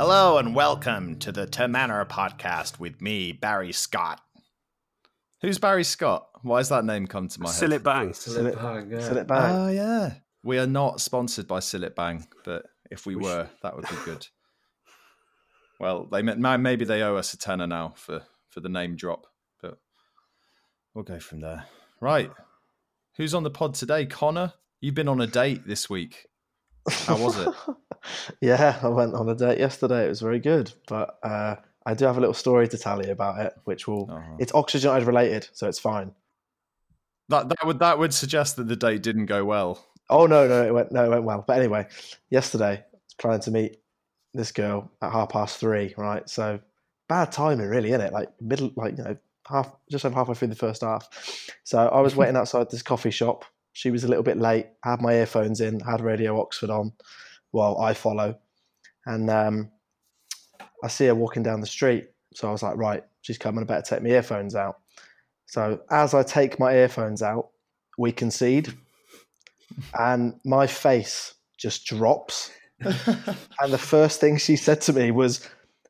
To Manor. Hello and welcome to the To Manor podcast with me, Barry Scott. Who's Barry Scott? Why has that name come to my head? Cillit Bang. Cillit Bang, yeah. Cillit Bang. Oh yeah, we are not sponsored by Cillit Bang, but if we, We were, that would be good. well, they maybe they owe us a tenner now for for the name drop, but we'll go from there. Right, who's on the pod today? Connor, you've been on a date this week. How was it? yeah, I went on a date yesterday. It was very good, but uh, I do have a little story to tell you about it, which will. Uh-huh. It's Oxford United related, so it's fine. That that would that would suggest that the date didn't go well. Oh no, no, it went no, it went well. But anyway, yesterday I was planning to meet this girl at half past three, right? So bad timing, really, isn't it? Like middle, like you know, half just over halfway through the first half. So I was waiting outside this coffee shop. She was a little bit late. I Had my earphones in, had Radio Oxford on, while I follow, and um, I see her walking down the street. So I was like, right, she's coming. I better take my earphones out. So as I take my earphones out, we concede and my face just drops. and the first thing she said to me was,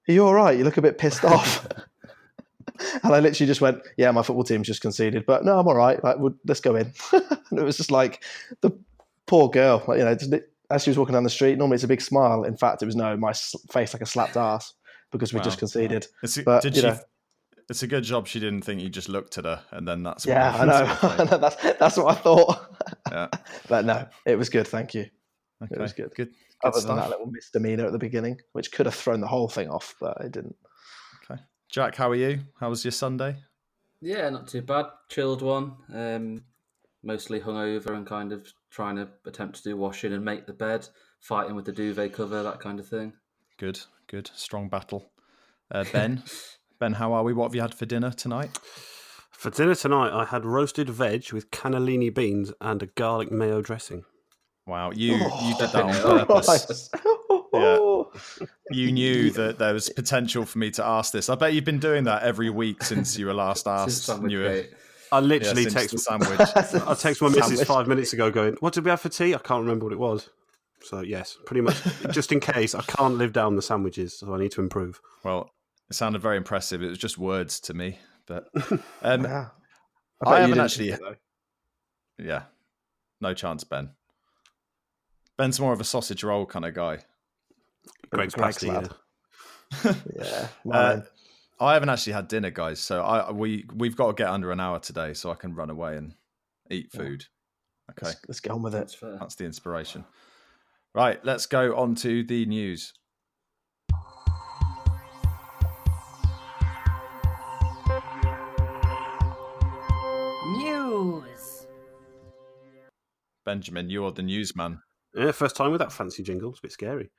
Are you all right? You look a bit pissed off. and I literally just went, Yeah, my football team's just conceded, but no, I'm all right. Like, we'll, let's go in. and it was just like the poor girl, like, you know, as she was walking down the street, normally it's a big smile. In fact, it was no, my face like a slapped ass because we Wow. just conceded. It's a, But, did you she? know. It's a good job she didn't think you just looked at her, and then that's what Yeah, I know. that's, that's what I thought. Yeah. but no, it was good. Thank you. Okay, was good. Good. Other Good than that little misdemeanor at the beginning, which could have thrown the whole thing off, but it didn't. Jack, how are you? How was your Sunday? Yeah, not too bad. Chilled one. Um, mostly hungover and kind of trying to attempt to do washing and make the bed, fighting with the duvet cover, that kind of thing. Good. Good. Strong battle. Uh, ben, Ben, how are we? What have you had for dinner tonight? For dinner tonight, I had roasted veg with cannellini beans and a garlic mayo dressing. Wow, you you did that Oh, on purpose. Right. You knew that there was potential for me to ask this. I bet you've been doing that every week since you were last asked. sandwich You were- I literally since text sandwich. I text my missus five minutes ago going, What did we have for tea? I can't remember what it was. So, yes, pretty much just in case I can't live down the sandwiches, so I need to improve. Well, it sounded very impressive. It was just words to me, but um, Yeah. I bet you haven't actually- it, yeah, no chance, Ben. Ben's more of a sausage roll kind of guy. Greg's Greg's pasty. lad. yeah. Yeah. Uh. I haven't actually had dinner, guys. So I we we've got to get under an hour today, so I can run away and eat Yeah. food. Okay, let's, let's get on with it. That's that's the inspiration. Right, let's go on to the news. News. Benjamin, you're the newsman. Yeah, first time with that fancy jingle. It's a bit scary.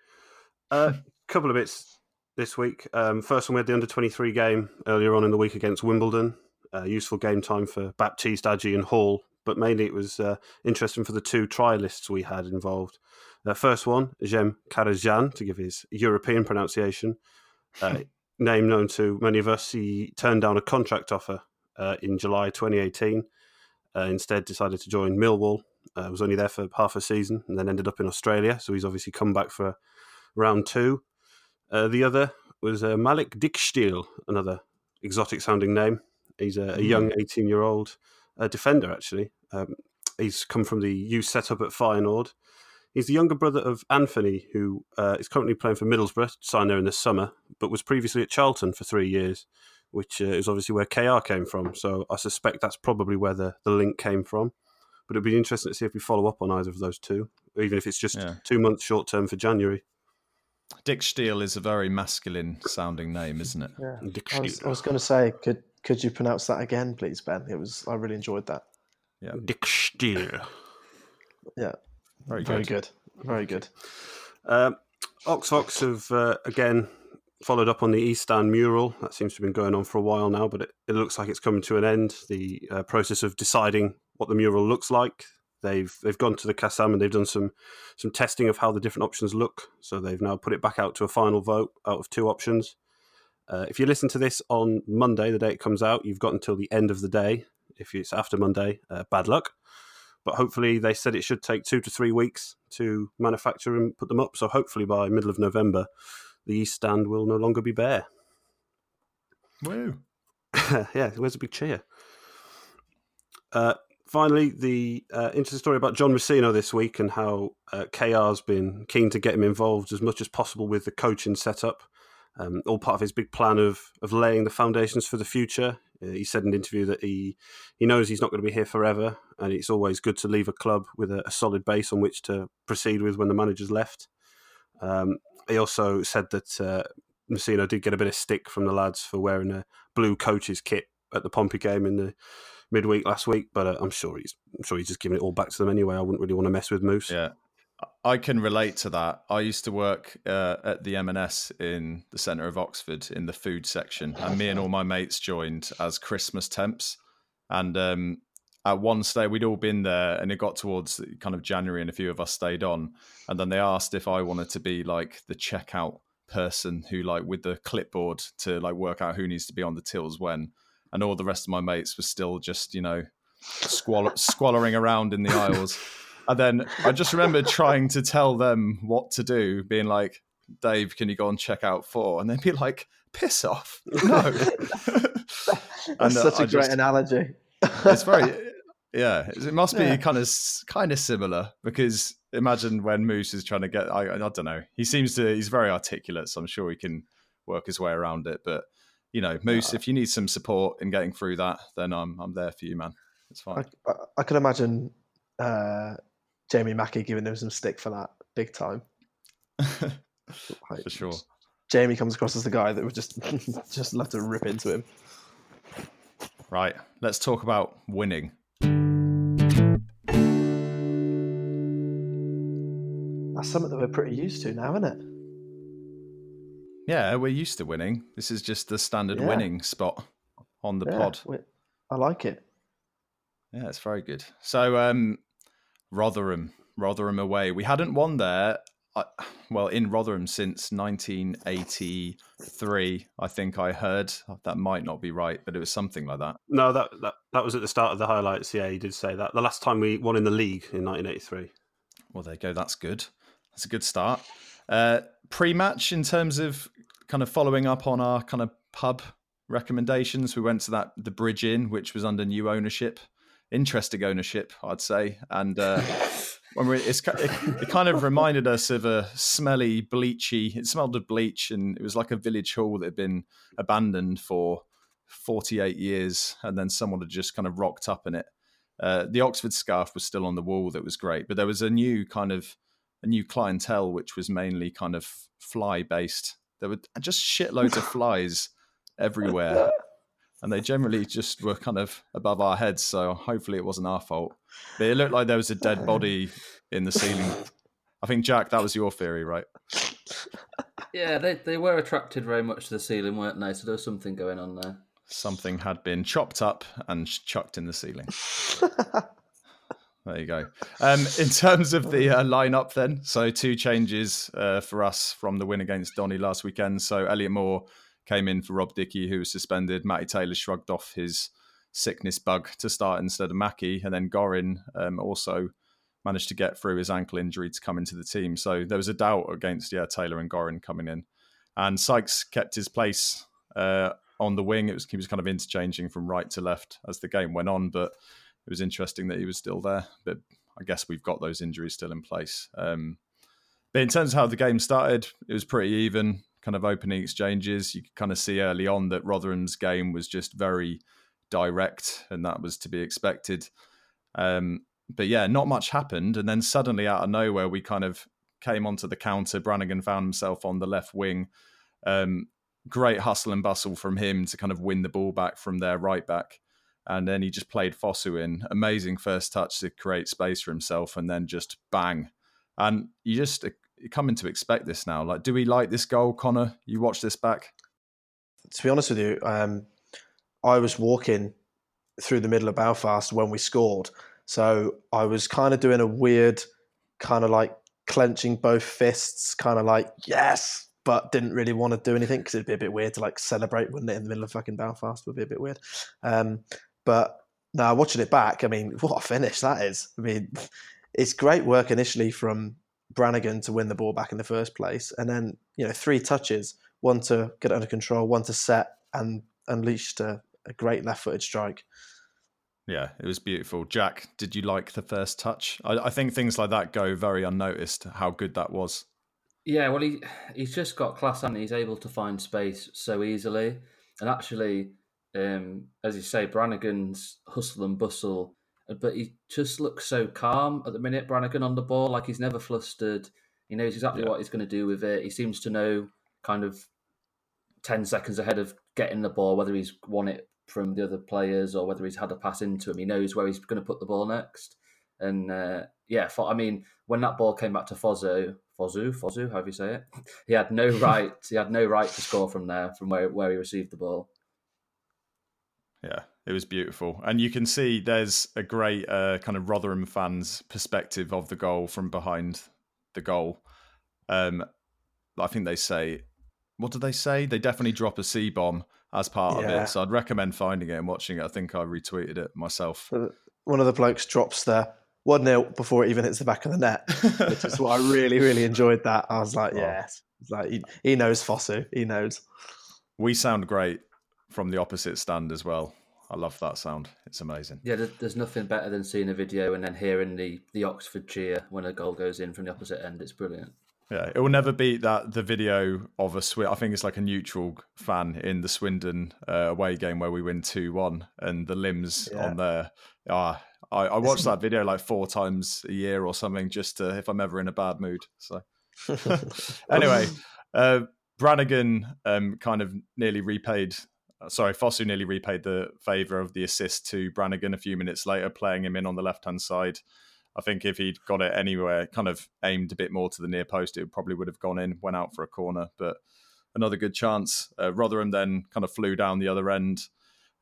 A uh, couple of bits this week. Um, first one, we had the under 23 game earlier on in the week against Wimbledon. Uh, useful game time for Baptiste, Agyei, and Hall, but mainly it was uh, interesting for the two trialists we had involved. Uh, first one, Jem Karacan, to give his European pronunciation, uh, name known to many of us. He turned down a contract offer uh, in July 2018. Uh, instead, decided to join Millwall uh, was only there for half a season and then ended up in Australia. So he's obviously come back for round two. Uh, the other was uh, Malik Dijksteel, another exotic sounding name. He's a, a young 18 year old uh, defender, actually. Um, he's come from the youth setup at Feyenoord. He's the younger brother of Anthony, who uh, is currently playing for Middlesbrough, signed there in the summer, but was previously at Charlton for three years, which uh, is obviously where KR came from. So I suspect that's probably where the, the link came from but it'd be interesting to see if we follow up on either of those two, even if it's just Yeah. two months short term for January. Dick Steele is a very masculine sounding name, isn't it? Yeah. Dick I was, was going to say, could could you pronounce that again, please, Ben? It was. I really enjoyed that. Yeah, Dick Steele. Yeah. Very good. Very good. Very good. Um, OxVox have uh, again followed up on the East Stand mural. That seems to have been going on for a while now, but it, it looks like it's coming to an end. The uh, process of deciding what the mural looks like. They've they've gone to the Kassam and they've done some some testing of how the different options look. So they've now put it back out to a final vote out of two options. Uh, if you listen to this on Monday, the day it comes out, you've got until the end of the day. If it's after Monday, uh, bad luck. but hopefully they said it should take two to three weeks to manufacture and put them up. So hopefully by middle of November, the East Stand will no longer be bare. Woo. yeah, where's the big cheer? Uh, finally, the uh, interesting story about John Mousinho this week and how uh, KR's been keen to get him involved as much as possible with the coaching setup. Um, all part of his big plan of of laying the foundations for the future. Uh, he said in an interview that he he knows he's not going to be here forever, and it's always good to leave a club with a, a solid base on which to proceed with when the manager's left. Um, he also said that uh, Mousinho did get a bit of stick from the lads for wearing a blue coach's kit at the Pompey game in the midweek last week, but uh, I'm sure he's I'm sure he's just giving it all back to them anyway. I wouldn't really want to mess with Moose. Yeah. I can relate to that. I used to work uh, at the M&S in the centre of Oxford in the food section, and me and all my mates joined as Christmas temps. And um, at one stage, we'd all been there, and it got towards kind of January, and a few of us stayed on. And then they asked if I wanted to be like the checkout person who, like, with the clipboard to like work out who needs to be on the tills when. And all the rest of my mates were still just, you know, squall- squallering around in the aisles. And then I just remember trying to tell them what to do, being like, Dave, can you go and check out four? And they'd be like, piss off. No. That's And, uh, such a I great just- analogy. it's very, yeah, it must be Yeah. kind of kind of similar because imagine when Moose is trying to get, I, I don't know, he seems to, he's very articulate, so I'm sure he can work his way around it. But, you know, Moose, if you need some support in getting through that, then I'm, I'm there for you, man. It's fine. I, I, I can imagine uh, Jamie Mackie giving him some stick for that big time. Like, for sure. Jamie comes across as the guy that would just just love to rip into him. Right. Let's talk about winning. That's something that we're pretty used to now, isn't it? Yeah, we're used to winning. This is just the standard Yeah. winning spot on the Yeah, pod. we- I like it. Yeah, it's very good. So, um, Rotherham, Rotherham away. We hadn't won there, uh, well, in Rotherham since 1983. I think I heard that might not be right, but it was something like that. No, that, that that was at the start of the highlights. Yeah, he did say that. The last time we won in the league in 1983. Well, there you go. That's good. That's a good start. Uh, pre-match in terms of kind of following up on our kind of pub recommendations, we went to that the Bridge Inn, which was under new ownership, interesting ownership, I'd say, and uh, when we, it's it, it kind of reminded us of a smelly, bleachy. It smelled of bleach, and it was like a village hall that had been abandoned for 48 years, and then someone had just kind of rocked up in it. Uh, the Oxford scarf was still on the wall. That was great, but there was a new kind of a new clientele, which was mainly kind of fly based. There were just shitloads of flies everywhere, and they generally just were kind of above our heads. So hopefully it wasn't our fault. But it looked like there was a dead body in the ceiling. I think Jack, that was your theory, right? Yeah, they, they were attracted very much to the ceiling, weren't they? So there was something going on there. Something had been chopped up and chucked in the ceiling. There you go. Um, in terms of the uh, lineup, then, so two changes uh, for us from the win against Donny last weekend. So Elliott Moore came in for Rob Dickie, who was suspended. Matty Taylor shrugged off his sickness bug to start instead of Mackie, and then Gorrin um, also managed to get through his ankle injury to come into the team. So there was a doubt against yeah Taylor and Gorrin coming in, and Sykes kept his place uh, on the wing. It was he was kind of interchanging from right to left as the game went on, but it was interesting that he was still there. But I guess we've got those injuries still in place. Um, but in terms of how the game started, it was pretty even. Kind of opening exchanges. You could kind of see early on that Rotherham's game was just very direct, and that was to be expected. Um, but yeah, not much happened, and then suddenly out of nowhere, we kind of came onto the counter. Brannagan found himself on the left wing. Um, great hustle and bustle from him to kind of win the ball back from their right back. And then he just played Fosu in. Amazing first touch to create space for himself, and then just bang. And you just coming to expect this now. Like, do we like this goal, Connor? You watch this back? to be honest with you, um, I was walking through the middle of Belfast when we scored. So I was kind of doing a weird, kind of like clenching both fists, kind of like, yes, but didn't really want to do anything because it'd be a bit weird to like celebrate, wouldn't it, in the middle of fucking Belfast? Would be a bit weird. Um, but Now, watching it back, I mean, what a finish that is. I mean, it's great work initially from Brannagan to win the ball back in the first place, and then you know three touches, one to get it under control, one to set and unleashed a, a great left-footed strike. Yeah, it was beautiful. Jack, did you like the first touch? I, I think things like that go very unnoticed. How good that was. Yeah, well, he he's just got class and he's able to find space so easily. And actually, um, as you say, Brannagan's hustle and bustle, but he just looks so calm at the minute. Brannagan on the ball, like he's never flustered. He knows exactly Yeah. what he's going to do with it. He seems to know kind of ten seconds ahead of getting the ball, whether he's won it from the other players or whether he's had a pass into him. He knows where he's going to put the ball next. And uh, yeah, Fo- I mean, when that ball came back to Fozu, Fozu, Fozu, however you say it, he had no right. he had no right to score from there, from where where he received the ball. Yeah, it was beautiful. And you can see there's a great uh, kind of Rotherham fans' perspective of the goal from behind the goal. Um, I think they say, what do they say? They definitely drop a C bomb as part of it. So I'd recommend finding it and watching it. I think I retweeted it myself. One of the blokes drops the one 0 before it even hits the back of the net, which is what I really, really enjoyed. That I was like, Oh. yes, It's like he, he knows Fosu, he knows. we sound great from the opposite stand as well. I love that sound. It's amazing. Yeah, there's, nothing better than seeing a video and then hearing the the Oxford cheer when a goal goes in from the opposite end. It's brilliant. Yeah, it will never beat that the video of a Swin. I think it's like a neutral fan in the Swindon uh, away game where we win two one, and the limbs Yeah. on there. Ah, I, I watch that video like four times a year or something, just to, if I'm ever in a bad mood. So anyway, uh, Brannagan um, kind of nearly repaid. Uh, Sorry, Fosu nearly repaid the favour of the assist to Brannagan a few minutes later, playing him in on the left hand side. I think if he'd got it anywhere, kind of aimed a bit more to the near post, it probably would have gone in, went out for a corner. But another good chance. Uh, Rotherham then kind of flew down the other end.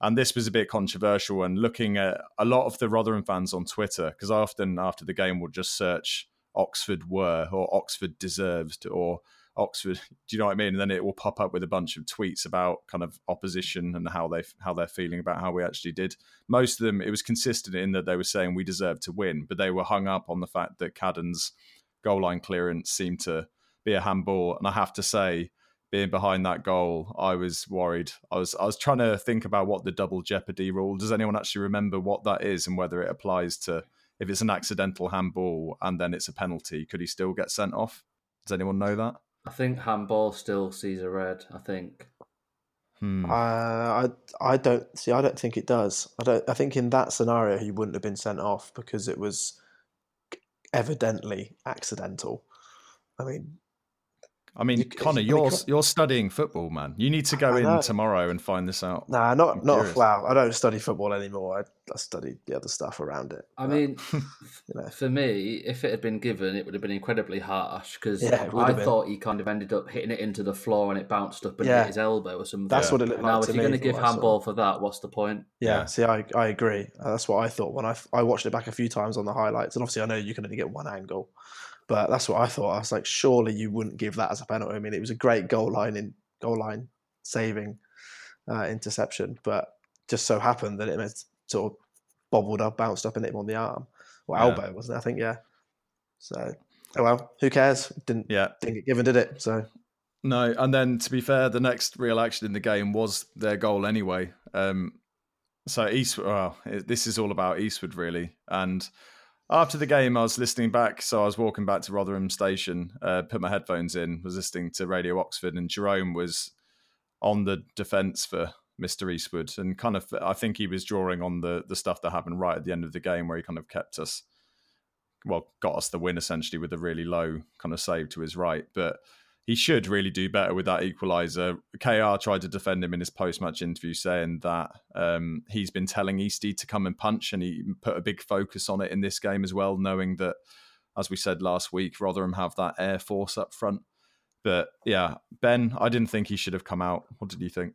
And this was a bit controversial. And looking at a lot of the Rotherham fans on Twitter, because I often after the game will just search Oxford were or Oxford deserved or Oxford. Do you know what I mean? And then it will pop up with a bunch of tweets about kind of opposition and how they how they're feeling about how we actually did. Most of them, it was consistent in that they were saying we deserved to win, but they were hung up on the fact that Cadden's goal line clearance seemed to be a handball. And I have to say, being behind that goal, I was worried. I was I was trying to think about what the double jeopardy rule. Does anyone actually remember what that is and whether it applies to if it's an accidental handball and then it's a penalty? Could he still get sent off? Does anyone know that? I think handball still sees a red. I think. Hmm. Uh, I I don't see. I don't think it does. I don't. I think in that scenario he wouldn't have been sent off because it was evidently accidental. I mean, I mean, You- Connor, you're Con- you're studying football, man. You need to go I in know. tomorrow and find this out. nah, not I'm not. curious. Well, I don't study football anymore. I, I study the other stuff around it. I but, mean, you know. for me, if it had been given, it would have been incredibly harsh because Yeah, I have been. thought he kind of ended up hitting it into the floor and it bounced up and Yeah. hit his elbow or something. That's what it looked now, like Now, if to you're going to give what I saw. handball for that, what's the point? Yeah, Yeah. see, I, I agree. That's what I thought when I I watched it back a few times on the highlights. And obviously, I know you can only get one angle, but that's what I thought. I was like, surely you wouldn't give that as a penalty. I mean, it was a great goal line in goal line saving uh, interception, but just so happened that it sort of bobbled up, bounced up, and hit him on the arm or Yeah. elbow, wasn't it? I think, yeah. So, oh well, who cares? Didn't Yeah, didn't get given, did it? So No, and then to be fair, the next real action in the game was their goal anyway. Um, so Eastwood, well, this is all about Eastwood really. And after the game, I was listening back. So I was walking back to Rotherham Station, uh, put my headphones in, was listening to Radio Oxford, and Jerome was on the defence for Mr. Eastwood, and kind of, I think he was drawing on the the stuff that happened right at the end of the game, where he kind of kept us, well, got us the win essentially with a really low kind of save to his right, but he should really do better with that equaliser. KR tried to defend him in his post match interview, saying that um, he's been telling Eastie to come and punch, and he put a big focus on it in this game as well, knowing that, as we said last week, Rotherham have that air force up front. But yeah, Ben, I didn't think he should have come out. What did you think?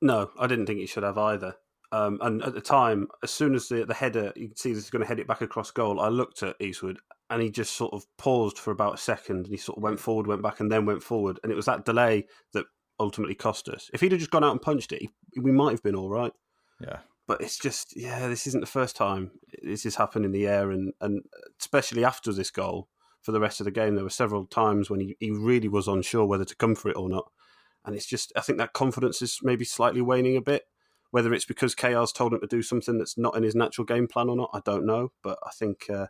No, I didn't think he should have either. Um, and at the time, as soon as the, the header, you can see is going to head it back across goal, I looked at Eastwood and he just sort of paused for about a second and he sort of went forward, went back, and then went forward. And it was that delay that ultimately cost us. If he'd have just gone out and punched it, he- we might have been all right. Yeah, but it's just yeah, this isn't the first time this has happened in the air, and and especially after this goal for the rest of the game, there were several times when he, he really was unsure whether to come for it or not, and it's just I think that confidence is maybe slightly waning a bit. Whether it's because KR's told him to do something that's not in his natural game plan or not, I don't know. But I think, uh,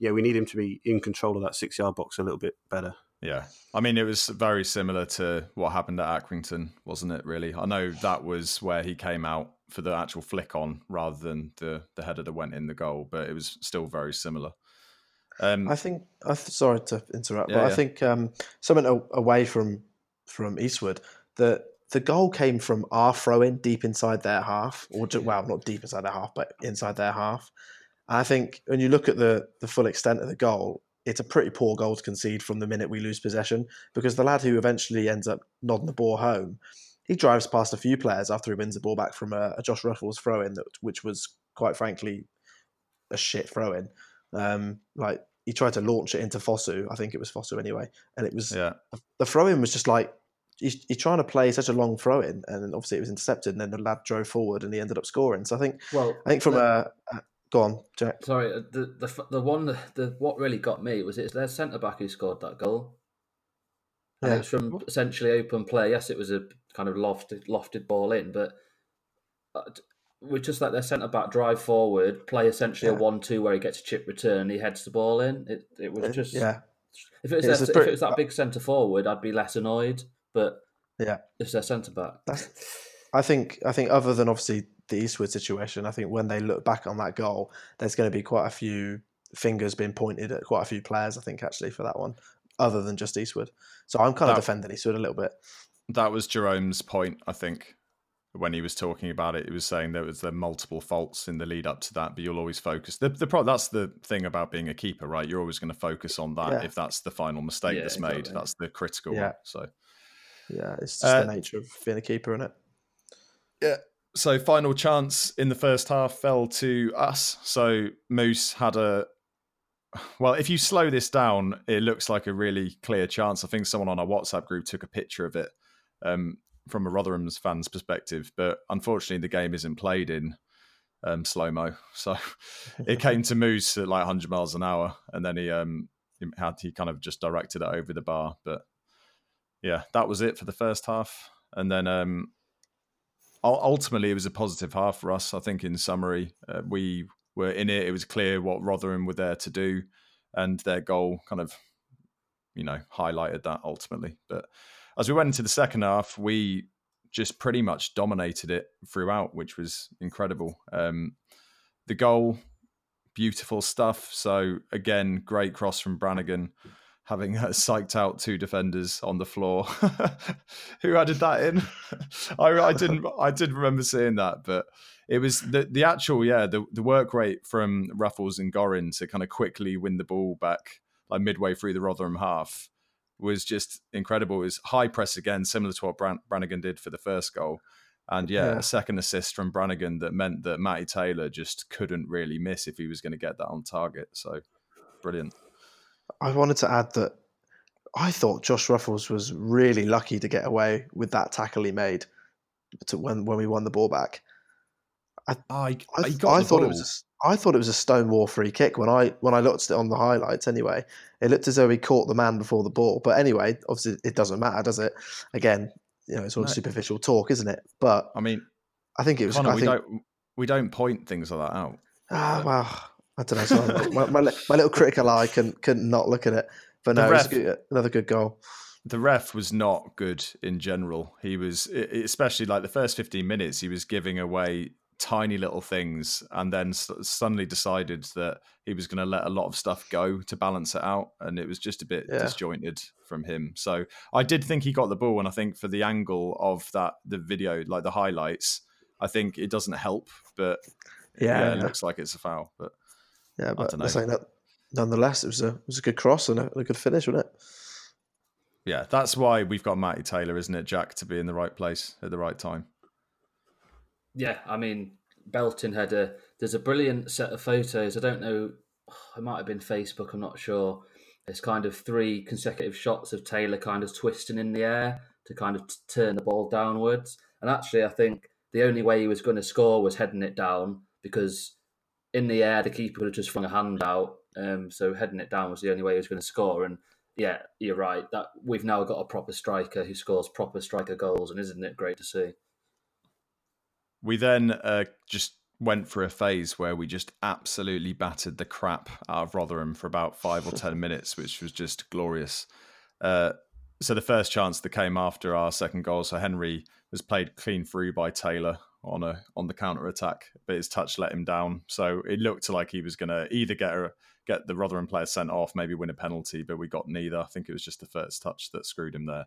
yeah, we need him to be in control of that six yard box a little bit better. Yeah. I mean, it was very similar to what happened at Accrington, wasn't it, really? I know that was where he came out for the actual flick on rather than the, the header that went in the goal, but it was still very similar. Um, I think, I th- sorry to interrupt, yeah, but yeah. I think um, something away from from Eastwood, that the goal came from our throw in deep inside their half, or just, well, not deep inside their half, but inside their half. I think when you look at the the full extent of the goal, it's a pretty poor goal to concede from the minute we lose possession because the lad who eventually ends up nodding the ball home, he drives past a few players after he wins the ball back from a, a Josh Ruffels throw in, which was quite frankly a shit throw in. Um, like he tried to launch it into Fosu, I think it was Fosu anyway, and it was yeah. the throw in was just like he's, he's trying to play such a long throw in, and obviously it was intercepted, and then the lad drove forward, and he ended up scoring. So I think, well, I think from the, a, a Go on, Jack. Sorry, uh, the the the one the what really got me was it's their centre back who scored that goal. And yeah. it's from essentially open play. Yes, it was a kind of lofted lofted ball in, but uh, we just let their centre back drive forward, play essentially yeah. a one-two where he gets a chip return, he heads the ball in. It it was just yeah. If it was, their, pretty, if it was that big centre forward, I'd be less annoyed. But yeah, it's their centre back. I think I think other than obviously the Eastwood situation, I think when they look back on that goal, there's going to be quite a few fingers being pointed at quite a few players. I think actually for that one, other than just Eastwood. So I'm kind that, of defending Eastwood a little bit. That was Jerome's point, I think, when he was talking about it. He was saying there was the multiple faults in the lead up to that, but you'll always focus. The, the pro, that's the thing about being a keeper, right? You're always going to focus on that yeah. if that's the final mistake yeah, that's exactly. made. That's the critical yeah. one. So. Yeah, it's just uh, the nature of being a keeper, isn't it? Yeah, so final chance in the first half fell to us. So Moose had a well, if you slow this down, it looks like a really clear chance. I think someone on our WhatsApp group took a picture of it um, from a Rotherham's fans' perspective, but unfortunately, the game isn't played in um, slow mo. So it came to Moose at like 100 miles an hour, and then he um, had he kind of just directed it over the bar. But yeah, that was it for the first half, and then um, ultimately it was a positive half for us. I think in summary, uh, we were in it. It was clear what Rotherham were there to do, and their goal kind of, you know, highlighted that ultimately. But as we went into the second half, we just pretty much dominated it throughout, which was incredible. Um, the goal, beautiful stuff. So again, great cross from Brannagan having uh, psyched out two defenders on the floor. Who added that in? I, I, didn't. I did remember seeing that, but it was the the actual yeah the the work rate from Ruffels and Gorrin to kind of quickly win the ball back like midway through the Rotherham half was just incredible. It was high press again, similar to what Bran- Brannagan did for the first goal. And yeah, yeah, a second assist from Brannagan that meant that Matty Taylor just couldn't really miss if he was going to get that on target. So brilliant. I wanted to add that I thought Josh Ruffels was really lucky to get away with that tackle he made to when when we won the ball back. I I, I, I thought ball. it was a, I thought it was a Stonewall free kick when I when I looked at it on the highlights. Anyway, it looked as though he caught the man before the ball. But anyway, obviously it doesn't matter, does it? Again, you know, it's all no. superficial talk, isn't it? But I mean, I think it was. Connor, I we think, don't we don't point things like that out. Ah well, I don't know. Sorry, my, my, my, little critical eye can can not look at it. But no, ref, good, another good goal. The ref was not good in general. He was, especially like the first fifteen minutes, he was giving away tiny little things, and then suddenly decided that he was going to let a lot of stuff go to balance it out, and it was just a bit yeah. disjointed from him. So I did think he got the ball, and I think for the angle of that, the video, like the highlights, I think it doesn't help, but yeah, yeah it looks like it's a foul, but. Yeah, but I saying that nonetheless, it was a it was a good cross and a, a good finish, wasn't it? Yeah, that's why we've got Matty Taylor, isn't it, Jack, to be in the right place at the right time. Yeah, I mean, Belton had a there's a brilliant set of photos. I don't know, it might have been Facebook. I'm not sure. There's kind of three consecutive shots of Taylor kind of twisting in the air to kind of t- turn the ball downwards. And actually, I think the only way he was going to score was heading it down because in the air the keeper would have just flung a hand out. Um, so heading it down was the only way he was going to score. And yeah, you're right. That we've now got a proper striker who scores proper striker goals, and isn't it great to see? We then uh, just went for a phase where we just absolutely battered the crap out of Rotherham for about five or ten minutes, which was just glorious. Uh, so the first chance that came after our second goal, so Henry was played clean through by Taylor on a on the counter attack, but his touch let him down. So it looked like he was going to either get a, get the Rotherham player sent off, maybe win a penalty, but we got neither. I think it was just the first touch that screwed him there.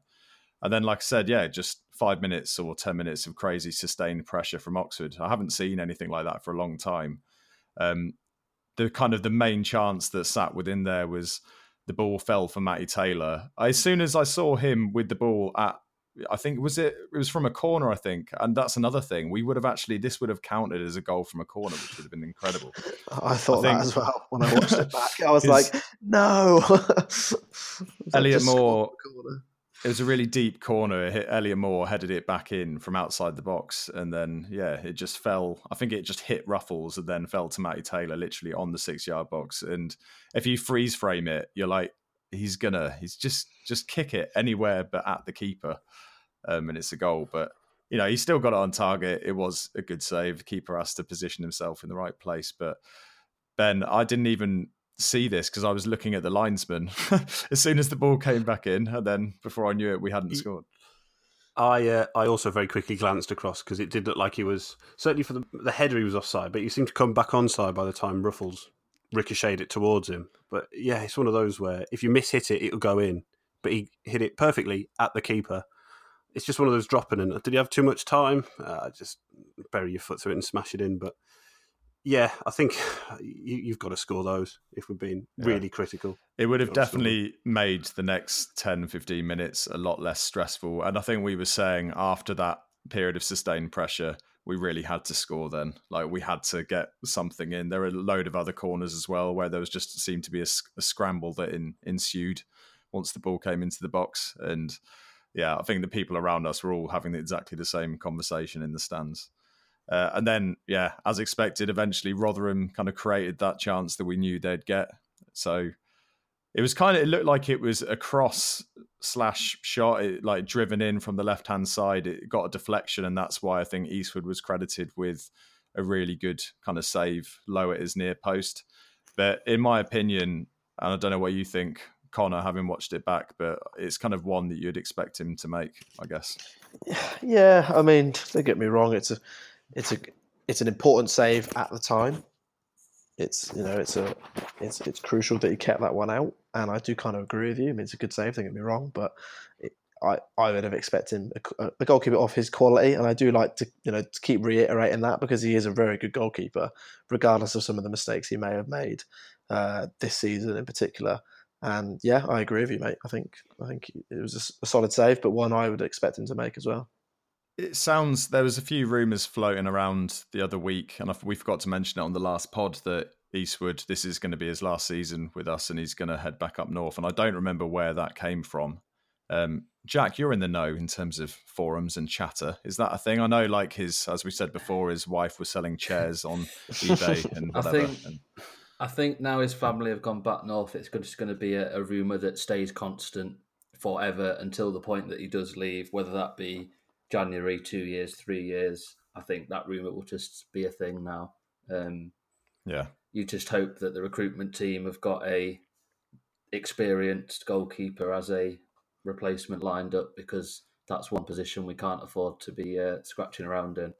And then, like I said, yeah, just five minutes or 10 minutes of crazy sustained pressure from Oxford. I haven't seen anything like that for a long time. Um, the kind of the main chance that sat within there was the ball fell for Matty Taylor. As soon as I saw him with the ball at, I think was it it was from a corner, I think, and that's another thing. We would have actually this would have counted as a goal from a corner, which would have been incredible. I thought I that as well when I watched it back. I was like, no. Elliott Moore it was a really deep corner. It hit Elliott Moore, headed it back in from outside the box, and then yeah, it just fell. I think it just hit Ruffels and then fell to Matty Taylor, literally on the six yard box. And if you freeze frame it, you're like, he's gonna, he's just just kick it anywhere but at the keeper, um, and it's a goal. But you know, he still got it on target. It was a good save. The keeper has to position himself in the right place, but. Ben, I didn't even see this because I was looking at the linesman as soon as the ball came back in, and then before I knew it, we hadn't scored. I uh, I also very quickly glanced across because it did look like he was certainly for the the header he was offside, but he seemed to come back onside by the time Ruffels ricocheted it towards him. But yeah, it's one of those where if you miss hit it, it'll go in. But he hit it perfectly at the keeper. It's just one of those dropping. And did he have too much time? Uh, just bury your foot through it and smash it in. But yeah, I think you, have got to score those if we're being yeah. really critical. It would have definitely made the next 10, 15 minutes a lot less stressful. And I think we were saying after that period of sustained pressure, we really had to score then. Like we had to get something in. There were a load of other corners as well where there was just seemed to be a, a scramble that in, ensued once the ball came into the box. And yeah, I think the people around us were all having exactly the same conversation in the stands. Uh, and then, yeah, as expected, eventually Rotherham kind of created that chance that we knew they'd get. So it was kind of, it looked like it was a cross slash shot, it, like driven in from the left hand side. It got a deflection, and that's why I think Eastwood was credited with a really good kind of save low at his near post. But in my opinion, and I don't know what you think, Connor, having watched it back, but it's kind of one that you'd expect him to make, I guess. Yeah, I mean, don't get me wrong, it's a it's a it's an important save at the time. It's you know it's a it's it's crucial that he kept that one out, and I do kind of agree with you. I mean, it's a good save. Don't get me wrong, but it, I I would have expected a, a goalkeeper of his quality, and I do like to you know to keep reiterating that because he is a very good goalkeeper, regardless of some of the mistakes he may have made uh, this season in particular. And yeah, I agree with you, mate. I think I think it was a, a solid save, but one I would expect him to make as well it sounds there was a few rumors floating around the other week, and we forgot to mention it on the last pod that Eastwood this is going to be his last season with us, and he's going to head back up north. And I don't remember where that came from. Um, Jack, you're in the know in terms of forums and chatter. Is that a thing? I know, like his, as we said before, his wife was selling chairs on eBay and whatever. I think, and... I think now his family have gone back north. It's just going to be a, a rumor that stays constant forever until the point that he does leave, whether that be January, two years, three years, I think that rumor will just be a thing now. Um, yeah, you just hope that the recruitment team have got a experienced goalkeeper as a replacement lined up because that's one position we can't afford to be uh, scratching around in.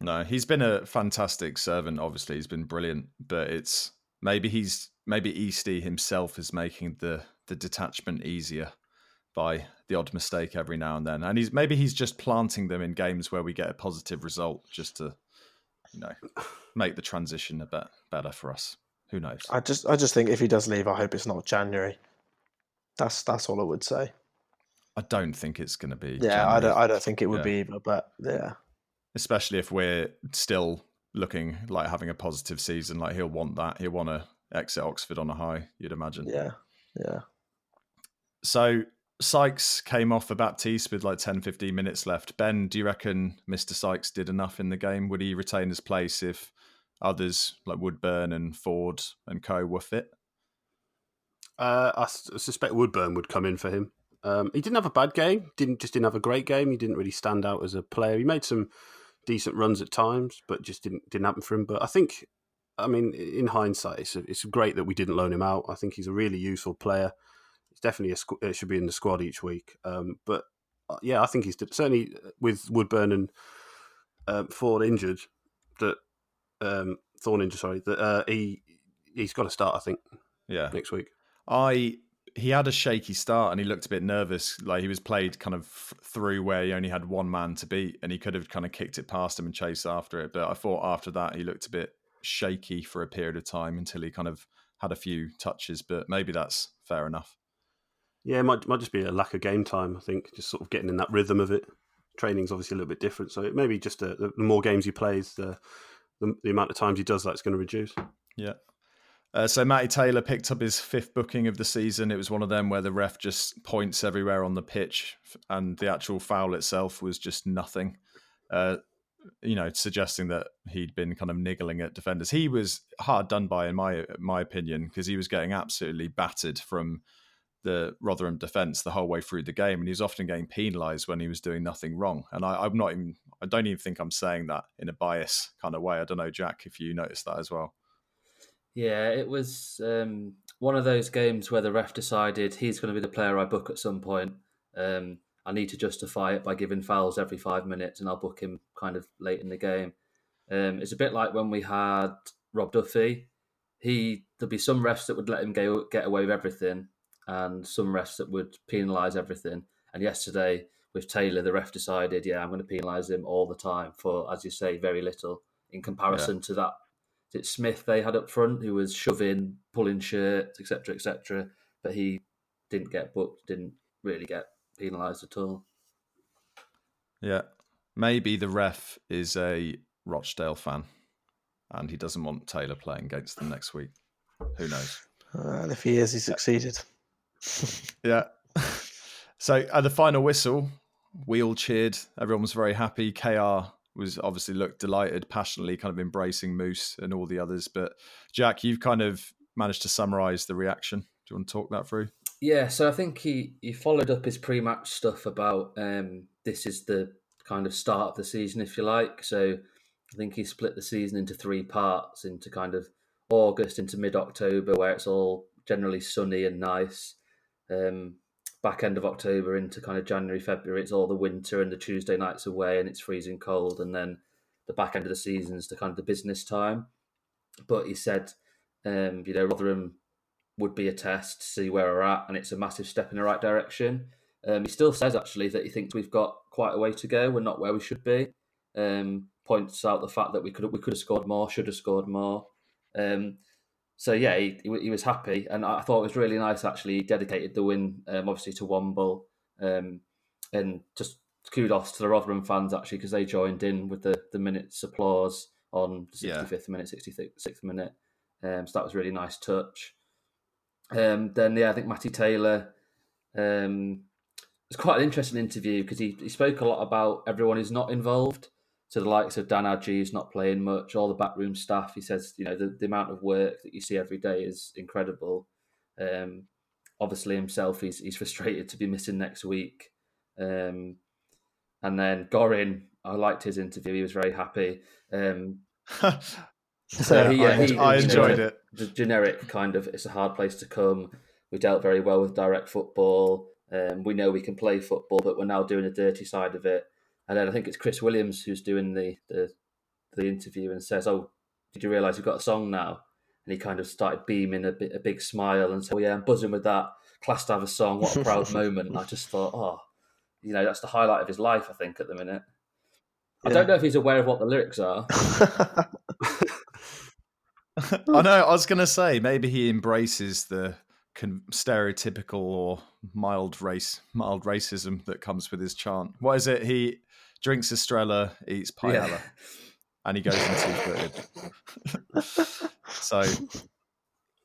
No, he's been a fantastic servant. Obviously, he's been brilliant, but it's maybe he's maybe Easty himself is making the the detachment easier by the odd mistake every now and then. And he's maybe he's just planting them in games where we get a positive result just to, you know, make the transition a bit better for us. Who knows? I just I just think if he does leave, I hope it's not January. That's that's all I would say. I don't think it's going to be. Yeah, January. I don't. I don't think it would yeah. be either. But yeah, especially if we're still looking like having a positive season, like he'll want that. He'll want to exit Oxford on a high. You'd imagine. Yeah, yeah. So Sykes came off for Baptiste with like 10, 15 minutes left. Ben, do you reckon Mr. Sykes did enough in the game? Would he retain his place if others like Woodburn and Ford and Co were fit? Uh, I suspect Woodburn would come in for him. Um, he didn't have a bad game. Didn't just didn't have a great game. He didn't really stand out as a player. He made some decent runs at times, but just didn't didn't happen for him. But I think, I mean, in hindsight, it's, it's great that we didn't loan him out. I think he's a really useful player. Definitely a it should be in the squad each week. Um, but uh, yeah, I think he's certainly with Woodburn and um, Ford injured. That um, Thorne injured, sorry. That uh, he he's got to start. I think. Yeah, next week. I he had a shaky start and he looked a bit nervous. Like he was played kind of through where he only had one man to beat and he could have kind of kicked it past him and chased after it. But I thought after that he looked a bit shaky for a period of time until he kind of had a few touches. But maybe that's fair enough. Yeah, it might might just be a lack of game time. I think just sort of getting in that rhythm of it. Training's obviously a little bit different, so it maybe just a, the more games he plays, the, the the amount of times he does that's going to reduce. Yeah, uh, so Matty Taylor picked up his fifth booking of the season. It was one of them where the ref just points everywhere on the pitch, and the actual foul itself was just nothing. Uh, you know, suggesting that he'd been kind of niggling at defenders. He was hard done by, in my my opinion, because he was getting absolutely battered from the Rotherham defence the whole way through the game, and he was often getting penalised when he was doing nothing wrong. And I, I'm not even, I don't even think I'm saying that in a bias kind of way. I don't know, Jack, if you noticed that as well. Yeah, it was um, one of those games where the ref decided he's going to be the player I book at some point. Um, I need to justify it by giving fouls every five minutes, and I'll book him kind of late in the game. Um, it's a bit like when we had Rob Duffy. He there'd be some refs that would let him go get away with everything, and some refs that would penalise everything. And yesterday with Taylor, the ref decided, yeah, I'm going to penalise him all the time for, as you say, very little in comparison yeah. to that it Smith they had up front who was shoving, pulling shirts, etc., etc. But he didn't get booked, didn't really get penalised at all. Yeah, maybe the ref is a Rochdale fan, and he doesn't want Taylor playing against them next week. Who knows? Well, if he is, he succeeded. Yeah. so at the final whistle, we all cheered. Everyone was very happy. KR was obviously looked delighted, passionately kind of embracing Moose and all the others. But Jack, you've kind of managed to summarise the reaction. Do you want to talk that through? Yeah, so I think he, he followed up his pre-match stuff about um, this is the kind of start of the season, if you like. So I think he split the season into three parts, into kind of August into mid-October, where it's all generally sunny and nice. Um, back end of October into kind of January, February, it's all the winter and the Tuesday nights away and it's freezing cold. And then the back end of the season is the kind of the business time. But he said, um, you know, Rotherham would be a test to see where we're at, and it's a massive step in the right direction. Um, he still says actually that he thinks we've got quite a way to go. We're not where we should be. Um, points out the fact that we could we could have scored more, should have scored more. Um, so yeah, he, he, was happy, and I thought it was really nice. Actually, he dedicated the win, um, obviously, to Womble, um, and just kudos to the Rotherham fans actually because they joined in with the the minutes applause on the sixty fifth yeah. minute, sixty sixth minute. Um, so that was really nice touch. Um, then yeah, I think Matty Taylor. Um, it was quite an interesting interview because he, he spoke a lot about everyone who's not involved. So the likes of Dan Agyei, who's not playing much, all the backroom staff. He says, you know, the, the amount of work that you see every day is incredible. Um, obviously himself, he's he's frustrated to be missing next week. Um, and then Gorrin, I liked his interview. He was very happy. Um, so he, I, he, I enjoyed know, it. The generic kind of, it's a hard place to come. We dealt very well with direct football. Um, we know we can play football, but we're now doing the dirty side of it. And then I think it's Chris Williams who's doing the the, the interview and says, "Oh, did you realise you've got a song now?" And he kind of started beaming a, bit, a big smile and said, "Oh yeah, I'm buzzing with that. Class to have a song. What a proud moment!" And I just thought, "Oh, you know, that's the highlight of his life. I think at the minute." Yeah. I don't know if he's aware of what the lyrics are. I know. I was going to say maybe he embraces the stereotypical or mild race, mild racism that comes with his chant. What is it? He drinks Estrella, eats paella, yeah. and he goes in two footed. so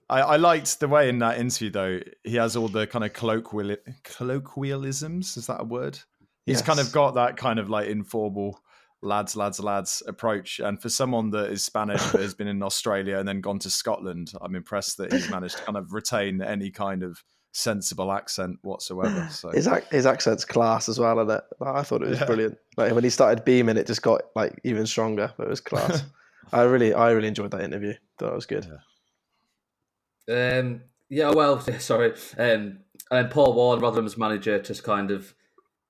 I, I liked the way in that interview though he has all the kind of colloquial colloquialisms. Is that a word? He's kind of got that kind of like informal lads, lads, lads approach. And for someone that is Spanish but has been in Australia and then gone to Scotland, I'm impressed that he's managed to kind of retain any kind of sensible accent whatsoever. So His ac- his accent's class as well, and it. I thought it was Yeah. brilliant. Like when he started beaming, it just got like even stronger. But it was class. I really, I really enjoyed that interview. Thought it was good. Um, yeah, well, sorry. Um, and Paul Warne, Rotherham's manager, just kind of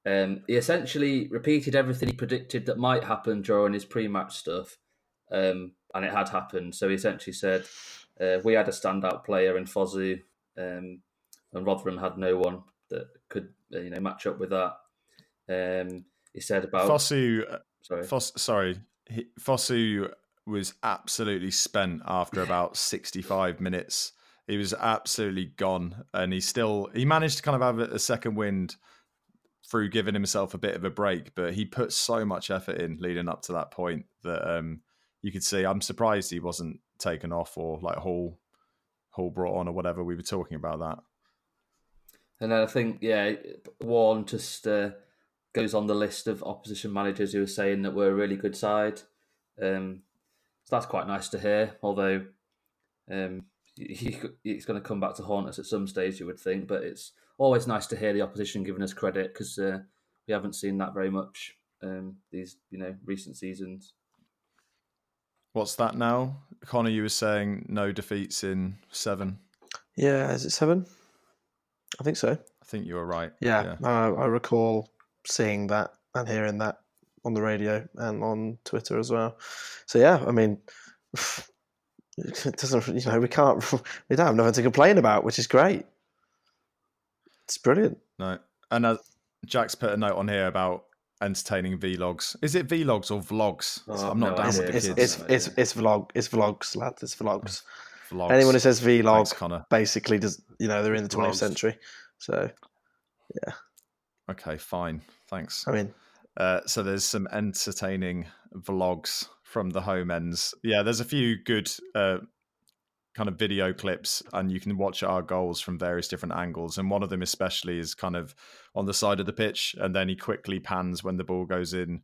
um, he essentially repeated everything he predicted that might happen during his pre-match stuff, um, and it had happened. So he essentially said uh, we had a standout player in Fosu, um, and Rotherham had no one that could uh, you know match up with that. Um, he said about Fosu, sorry. Foss, sorry, he, Fosu was absolutely spent after about 65 minutes. He was absolutely gone, and he still he managed to kind of have a, a second wind through giving himself a bit of a break. But he put so much effort in leading up to that point that um, you could see. I'm surprised he wasn't taken off or like Hall Hall brought on or whatever. We were talking about that. And then I think, yeah, Warne just uh, goes on the list of opposition managers who are saying that we're a really good side. Um, so that's quite nice to hear. Although um, he, he's going to come back to haunt us at some stage, you would think. But it's always nice to hear the opposition giving us credit because uh, we haven't seen that very much um, these, you know, recent seasons. What's that now? Connor, you were saying no defeats in seven. Yeah, is it seven? I think so. I think you were right. Yeah, I, I recall seeing that and hearing that on the radio and on Twitter as well. So yeah, I mean, it doesn't. You know, we can't. We don't have nothing to complain about, which is great. It's brilliant. No. And uh, Jack's put a note on here about entertaining vlogs. Is it vlogs or vlogs? Oh, I'm not no down idea. with the It's kids. it's it's, it's vlog. It's vlogs, lads. It's vlogs. vlogs. Anyone who says vlog Thanks, Connor. basically does. You know, they're in the 20th Vlogs. century. So yeah. Okay, fine. Thanks. I mean, Uh, so there's some entertaining vlogs from the home ends. Yeah, there's a few good uh, kind of video clips, and you can watch our goals from various different angles. And one of them, especially, is kind of on the side of the pitch, and then he quickly pans when the ball goes in.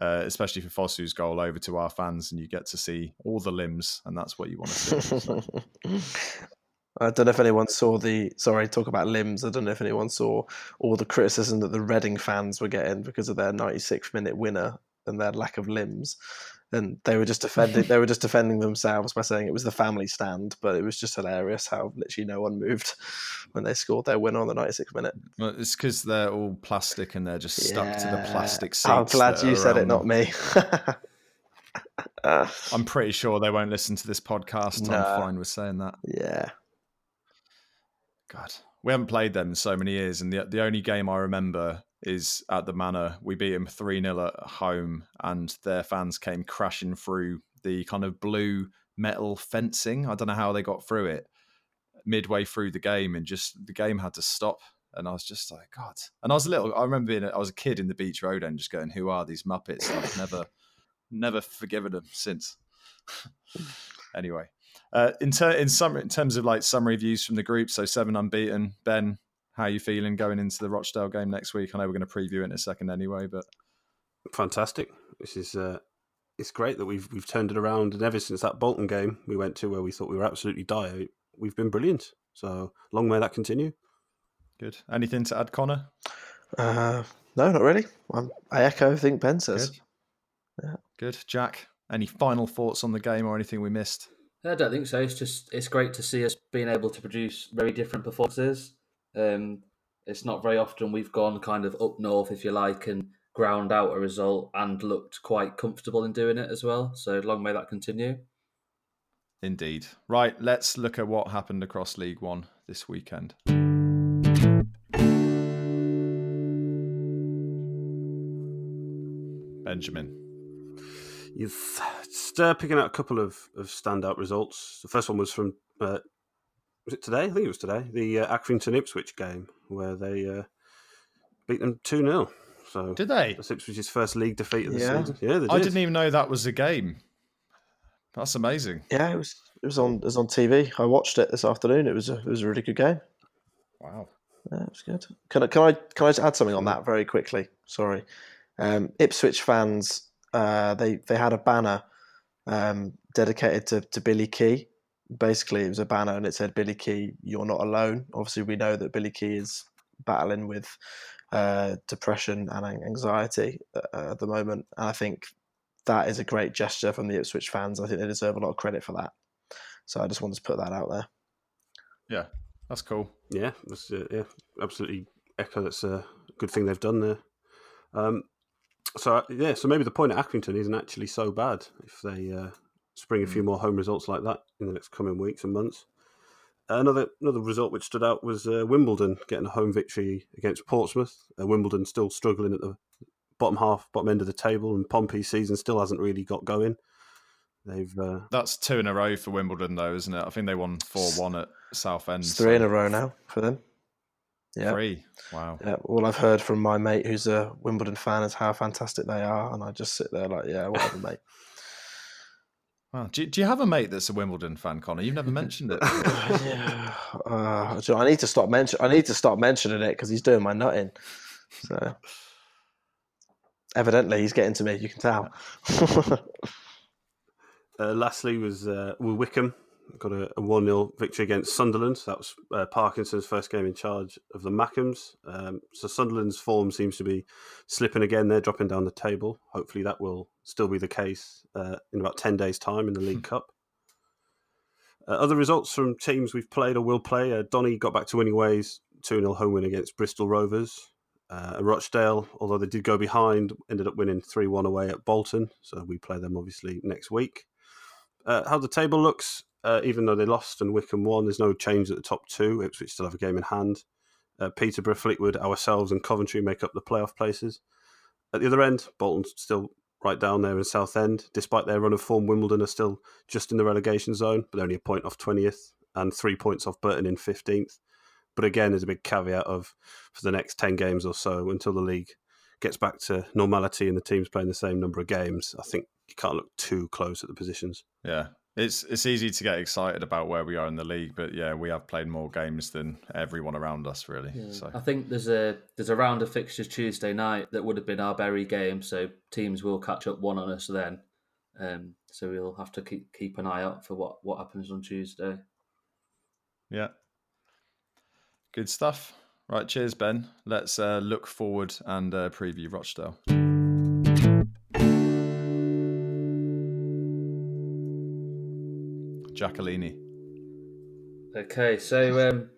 Uh, especially for Fosu's goal over to our fans, and you get to see all the limbs, and that's what you want to see. I don't know if anyone saw the. Sorry, talk about limbs. I don't know if anyone saw all the criticism that the Reading fans were getting because of their 96th minute winner and their lack of limbs. And they were just defending. they were just defending themselves by saying it was the family stand, but it was just hilarious how literally no one moved when they scored their winner on the 96th minute. well, it's because they're all plastic and they're just stuck to the plastic seats. I'm glad you are said it, not me. I'm pretty sure they won't listen to this podcast. Nah. I'm fine with saying that. yeah. God, we haven't played them in so many years, and the the only game I remember is at the Manor. We beat them three 0 at home, and their fans came crashing through the kind of blue metal fencing. I don't know how they got through it midway through the game, and just the game had to stop. And I was just like, God. And I was a little. I remember being. I was a kid in the Beach Road end, just going, "Who are these Muppets?" And I've never, never forgiven them since. anyway, uh, in ter- in some in terms of like summary views from the group, so seven unbeaten. Ben, how you feeling going into the Rochdale game next week? I know we're going to preview it in a second anyway, but fantastic. This is uh, it's great that we've we've turned it around, and ever since that Bolton game we went to, where we thought we were absolutely dire, we've been brilliant. So long may that continue. good. Anything to add, Connor? Uh, no, not really. I'm, I echo everything Ben says. Good. Yeah. Good. Jack, any final thoughts on the game or anything we missed? I don't think so. It's just it's great to see us being able to produce very different performances. Um, it's not very often we've gone kind of up north, if you like, and ground out a result and looked quite comfortable in doing it as well. So long may that continue. Indeed. Right, let's look at what happened across League One this weekend. Benjamin. You've just uh, picking out a couple of, of standout results. The first one was from uh, was it today? I think it was today. The uh, Accrington Ipswich game where they uh, beat them two 0 So Did they? that's Ipswich's first league defeat of the Yeah. season. Yeah, they did. I didn't even know that was a game. That's amazing. Yeah, it was it was on it was on TV. I watched it this afternoon. It was a it was a really good game. Wow. Yeah, it was good. Can I can I can I just add something on that very quickly? Sorry, um, Ipswich fans. Uh, they they had a banner um, dedicated to, to Billy Kee. Basically, it was a banner and it said, "Billy Kee, you're not alone." Obviously, we know that Billy Kee is battling with uh, depression and anxiety uh, at the moment, and I think that is a great gesture from the Ipswich fans. I think they deserve a lot of credit for that. So I just wanted to put that out there. Yeah, that's cool. Yeah, that's, uh, yeah, absolutely echo. That's a good thing they've done there. Um, so uh, yeah, so maybe the point at Accrington isn't actually so bad if they uh, spring a few more home results like that in the next coming weeks and months. Another another result which stood out was uh, Wimbledon getting a home victory against Portsmouth. Uh, Wimbledon still struggling at the bottom half, bottom end of the table, and Pompey's season still hasn't really got going. They've uh, That's two in a row for Wimbledon, though, isn't it? I think they won four one at Southend. It's three in a row now for them. Yeah. Three. Wow. Yeah, all I've heard from my mate who's a Wimbledon fan is how fantastic they are, and I just sit there like, yeah, whatever, mate. Wow. Do you, do you have a mate that's a Wimbledon fan, Connor? You've never mentioned it. yeah, uh, I need to stop mention. I need to stop mentioning it because he's doing my nutting. So evidently, he's getting to me. You can tell. uh, lastly was uh, Wickham got a, a 1 0 victory against Sunderland. That was uh, Parkinson's first game in charge of the Mackems. Um, so Sunderland's form seems to be slipping again. They're dropping down the table. Hopefully, that will still be the case uh, in about 10 days' time in the League Cup. Uh, other results from teams we've played or will play uh, Donny got back to winning ways, 2 0 home win against Bristol Rovers. Uh, Rochdale, although they did go behind, ended up winning 3 1 away at Bolton. So we play them obviously next week. Uh, how the table looks, uh, even though they lost and Wycombe won, there's no change at the top two. Ipswich still have a game in hand. Uh, Peterborough, Fleetwood, ourselves, and Coventry make up the playoff places. At the other end, Bolton's still right down there in Southend. Despite their run of form, Wimbledon are still just in the relegation zone, but only a point off 20th and three points off Burton in 15th. But again, there's a big caveat of for the next 10 games or so until the league gets back to normality and the teams playing the same number of games. I think you can't look too close at the positions. Yeah, it's it's easy to get excited about where we are in the league, but yeah, we have played more games than everyone around us, really. Yeah. So I think there's a there's a round of fixtures Tuesday night that would have been our Bury game, so teams will catch up one on us then. Um, so we'll have to keep keep an eye out for what what happens on Tuesday. yeah, good stuff. Right, cheers, Ben. Let's uh, look forward and uh, preview Rochdale. Giacalini. Okay, so um,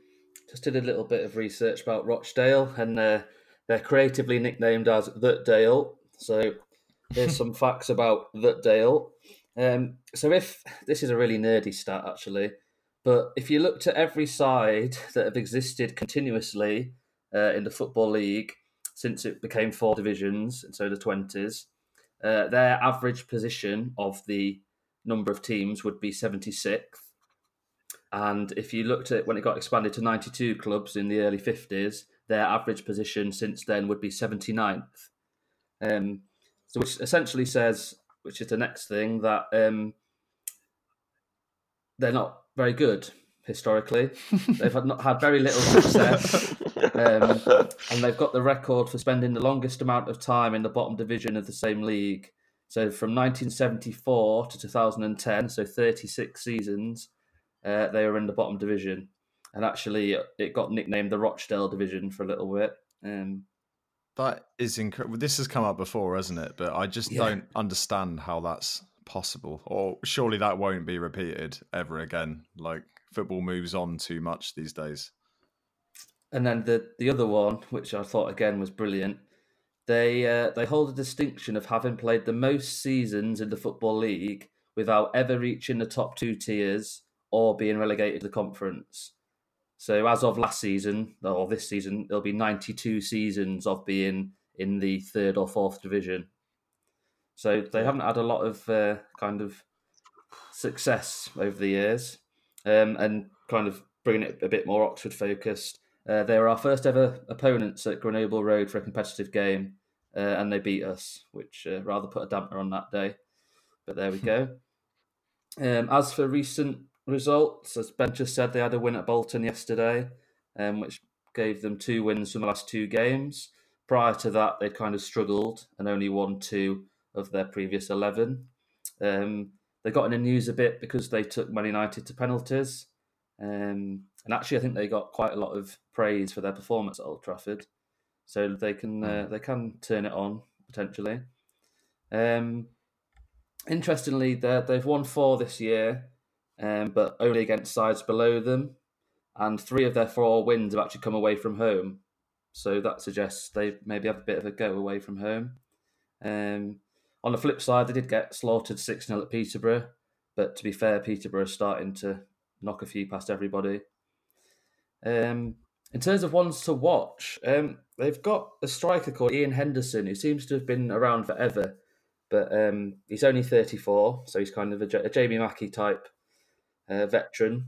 just did a little bit of research about Rochdale, and uh, they're creatively nicknamed as That Dale. So here's some facts about That Dale. Um, so if this is a really nerdy stat actually, but if you looked at every side that have existed continuously uh, in the football league since it became four divisions, and so the twenties, uh, their average position of the number of teams would be 76th. And if you looked at when it got expanded to 92 clubs in the early 50s, their average position since then would be 79th. Um, so, which essentially says, which is the next thing, that um, they're not very good historically. they've had not had very little success, um, and they've got the record for spending the longest amount of time in the bottom division of the same league. So from 1974 to 2010, so 36 seasons, uh, they were in the bottom division, and actually it got nicknamed the Rochdale Division for a little bit. Um, That is incredible. This has come up before, hasn't it? But I just Yeah. don't understand how that's possible. Or surely that won't be repeated ever again. Like football moves on too much these days. And then the the other one, which I thought again was brilliant, they uh, they hold a distinction of having played the most seasons in the football league without ever reaching the top two tiers or being relegated to the conference. So as of last season or this season, there'll be ninety two seasons of being in the third or fourth division. So they haven't had a lot of uh, kind of success over the years, um, and kind of bringing it a bit more Oxford focused. Uh, they were our first ever opponents at Grenoble Road for a competitive game, uh, and they beat us, which uh, rather put a damper on that day. But there we go. Um, as for recent results, as Ben just said, they had a win at Bolton yesterday, um, which gave them two wins from the last two games. Prior to that, they'd kind of struggled and only won two of their previous 11. Um, they got in the news a bit because they took Man United to penalties. Um, and actually, I think they got quite a lot of praise for their performance at Old Trafford. So they can uh, they can turn it on potentially. Um, interestingly, they've won four this year, um, but only against sides below them, and three of their four wins have actually come away from home. So that suggests they maybe have a bit of a go away from home. Um, on the flip side, they did get slaughtered 6 0 at Peterborough, but to be fair, Peterborough is starting to knock a few past everybody. Um, in terms of ones to watch, um, they've got a striker called Ian Henderson who seems to have been around forever but um, he's only 34, so he's kind of a, a Jamie Mackie type uh, veteran,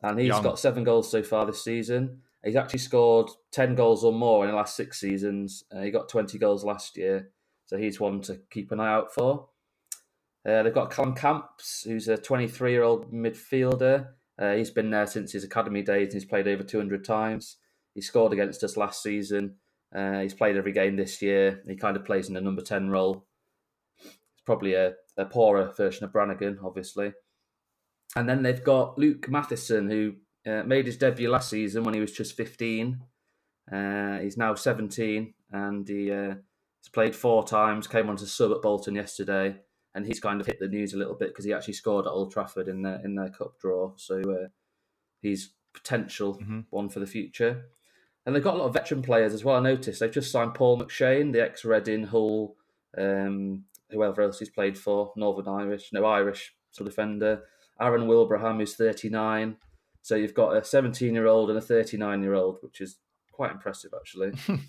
and he's Young. got seven goals so far this season. He's actually scored 10 goals or more in the last six seasons. Uh, he got 20 goals last year, so he's one to keep an eye out for. Uh, they've got Callum Camps, who's a 23 year old midfielder. Uh, he's been there since his academy days and he's played over 200 times. He scored against us last season. Uh, he's played every game this year. He kind of plays in the number 10 role It's probably a, a poorer version of Brannagan, obviously. And then they've got Luke Matheson, who uh, made his debut last season when he was just 15. Uh, he's now 17 and he uh, has played four times, came on to sub at Bolton yesterday, and he's kind of hit the news a little bit because he actually scored at Old Trafford in their, in their cup draw. So uh, he's potential mm-hmm. one for the future. And they've got a lot of veteran players as well. I noticed they've just signed Paul McShane, the ex Reading Hull um, whoever else he's played for, Northern Irish, no Irish sort of defender. Aaron Wilbraham, who's 39. So you've got a 17 year old and a 39 year old, which is quite impressive actually.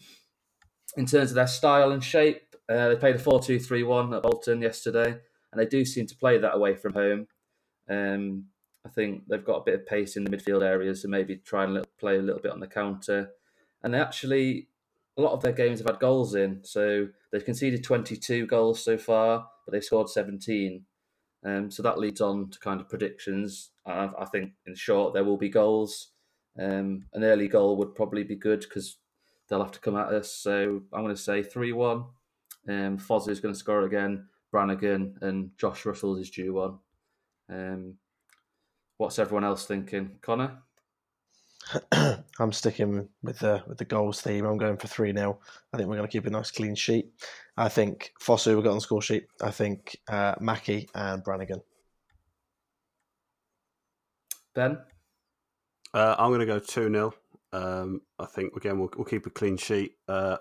In terms of their style and shape, uh, they played a 4 2 3 1 at Bolton yesterday, and they do seem to play that away from home. Um, I think they've got a bit of pace in the midfield areas, so maybe try and play a little bit on the counter. And they actually a lot of their games have had goals in. So they've conceded 22 goals so far, but they've scored 17. Um, so that leads on to kind of predictions. I, I think, in short, there will be goals. Um, an early goal would probably be good because they'll have to come at us. So I'm going to say 3 1. Um, Fozzie is going to score again, Brannagan and Josh Ruffels is due one. Um, what's everyone else thinking? Connor? I'm sticking with the with the goals theme. I'm going for three 0 I think we're going to keep a nice clean sheet. I think Fosu will get on the score sheet. I think uh, Mackie and Brannagan. Ben, uh, I'm going to go two 0 um, I think again we'll, we'll keep a clean sheet. Uh,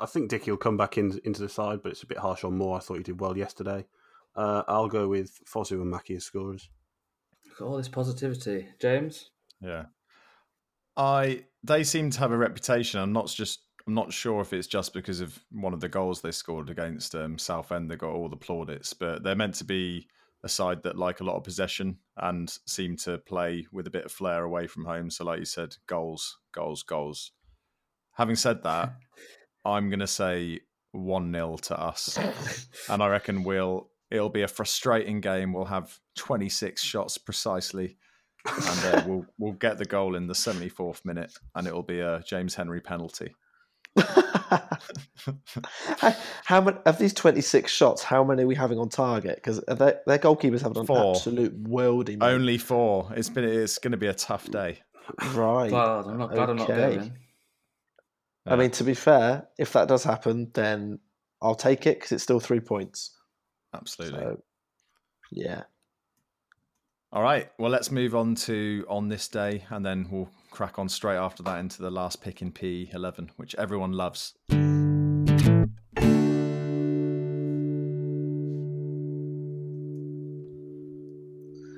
I think Dickie will come back in, into the side, but it's a bit harsh on Moore. I thought he did well yesterday. Uh, I'll go with Fosu and Mackie as scorers. all this positivity, James. Yeah, I they seem to have a reputation. I'm not just I'm not sure if it's just because of one of the goals they scored against um, Southend. They got all the plaudits, but they're meant to be a side that like a lot of possession and seem to play with a bit of flair away from home. So, like you said, goals, goals, goals. Having said that, I'm going to say one 0 to us, and I reckon we'll it'll be a frustrating game. We'll have 26 shots precisely and uh, we'll we'll get the goal in the 74th minute, and it'll be a James Henry penalty. how many of these 26 shots? How many are we having on target? Because their, their goalkeepers have an four. absolute worldy. Only four. It's been it's going to be a tough day. Right. Glad, I'm not glad okay. I'm not I mean, to be fair, if that does happen, then I'll take it because it's still three points. Absolutely. So, yeah. All right. Well, let's move on to on this day, and then we'll crack on straight after that into the last pick in P11, which everyone loves.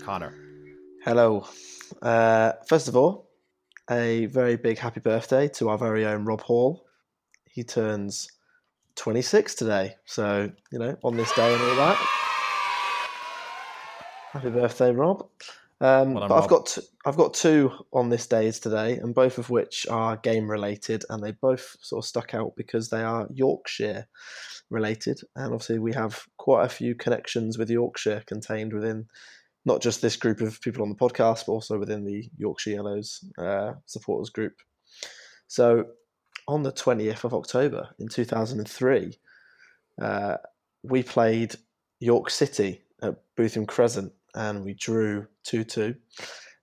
Connor. Hello. Uh, first of all, a very big happy birthday to our very own Rob Hall. He turns 26 today. So, you know, on this day and all that. Happy birthday, Rob. Um, but I've got i I've got two on this days today, and both of which are game related, and they both sort of stuck out because they are Yorkshire related, and obviously we have quite a few connections with Yorkshire contained within not just this group of people on the podcast, but also within the Yorkshire Yellows uh, supporters group. So on the 20th of October in 2003, uh, we played York City at Bootham Crescent and we drew 2 2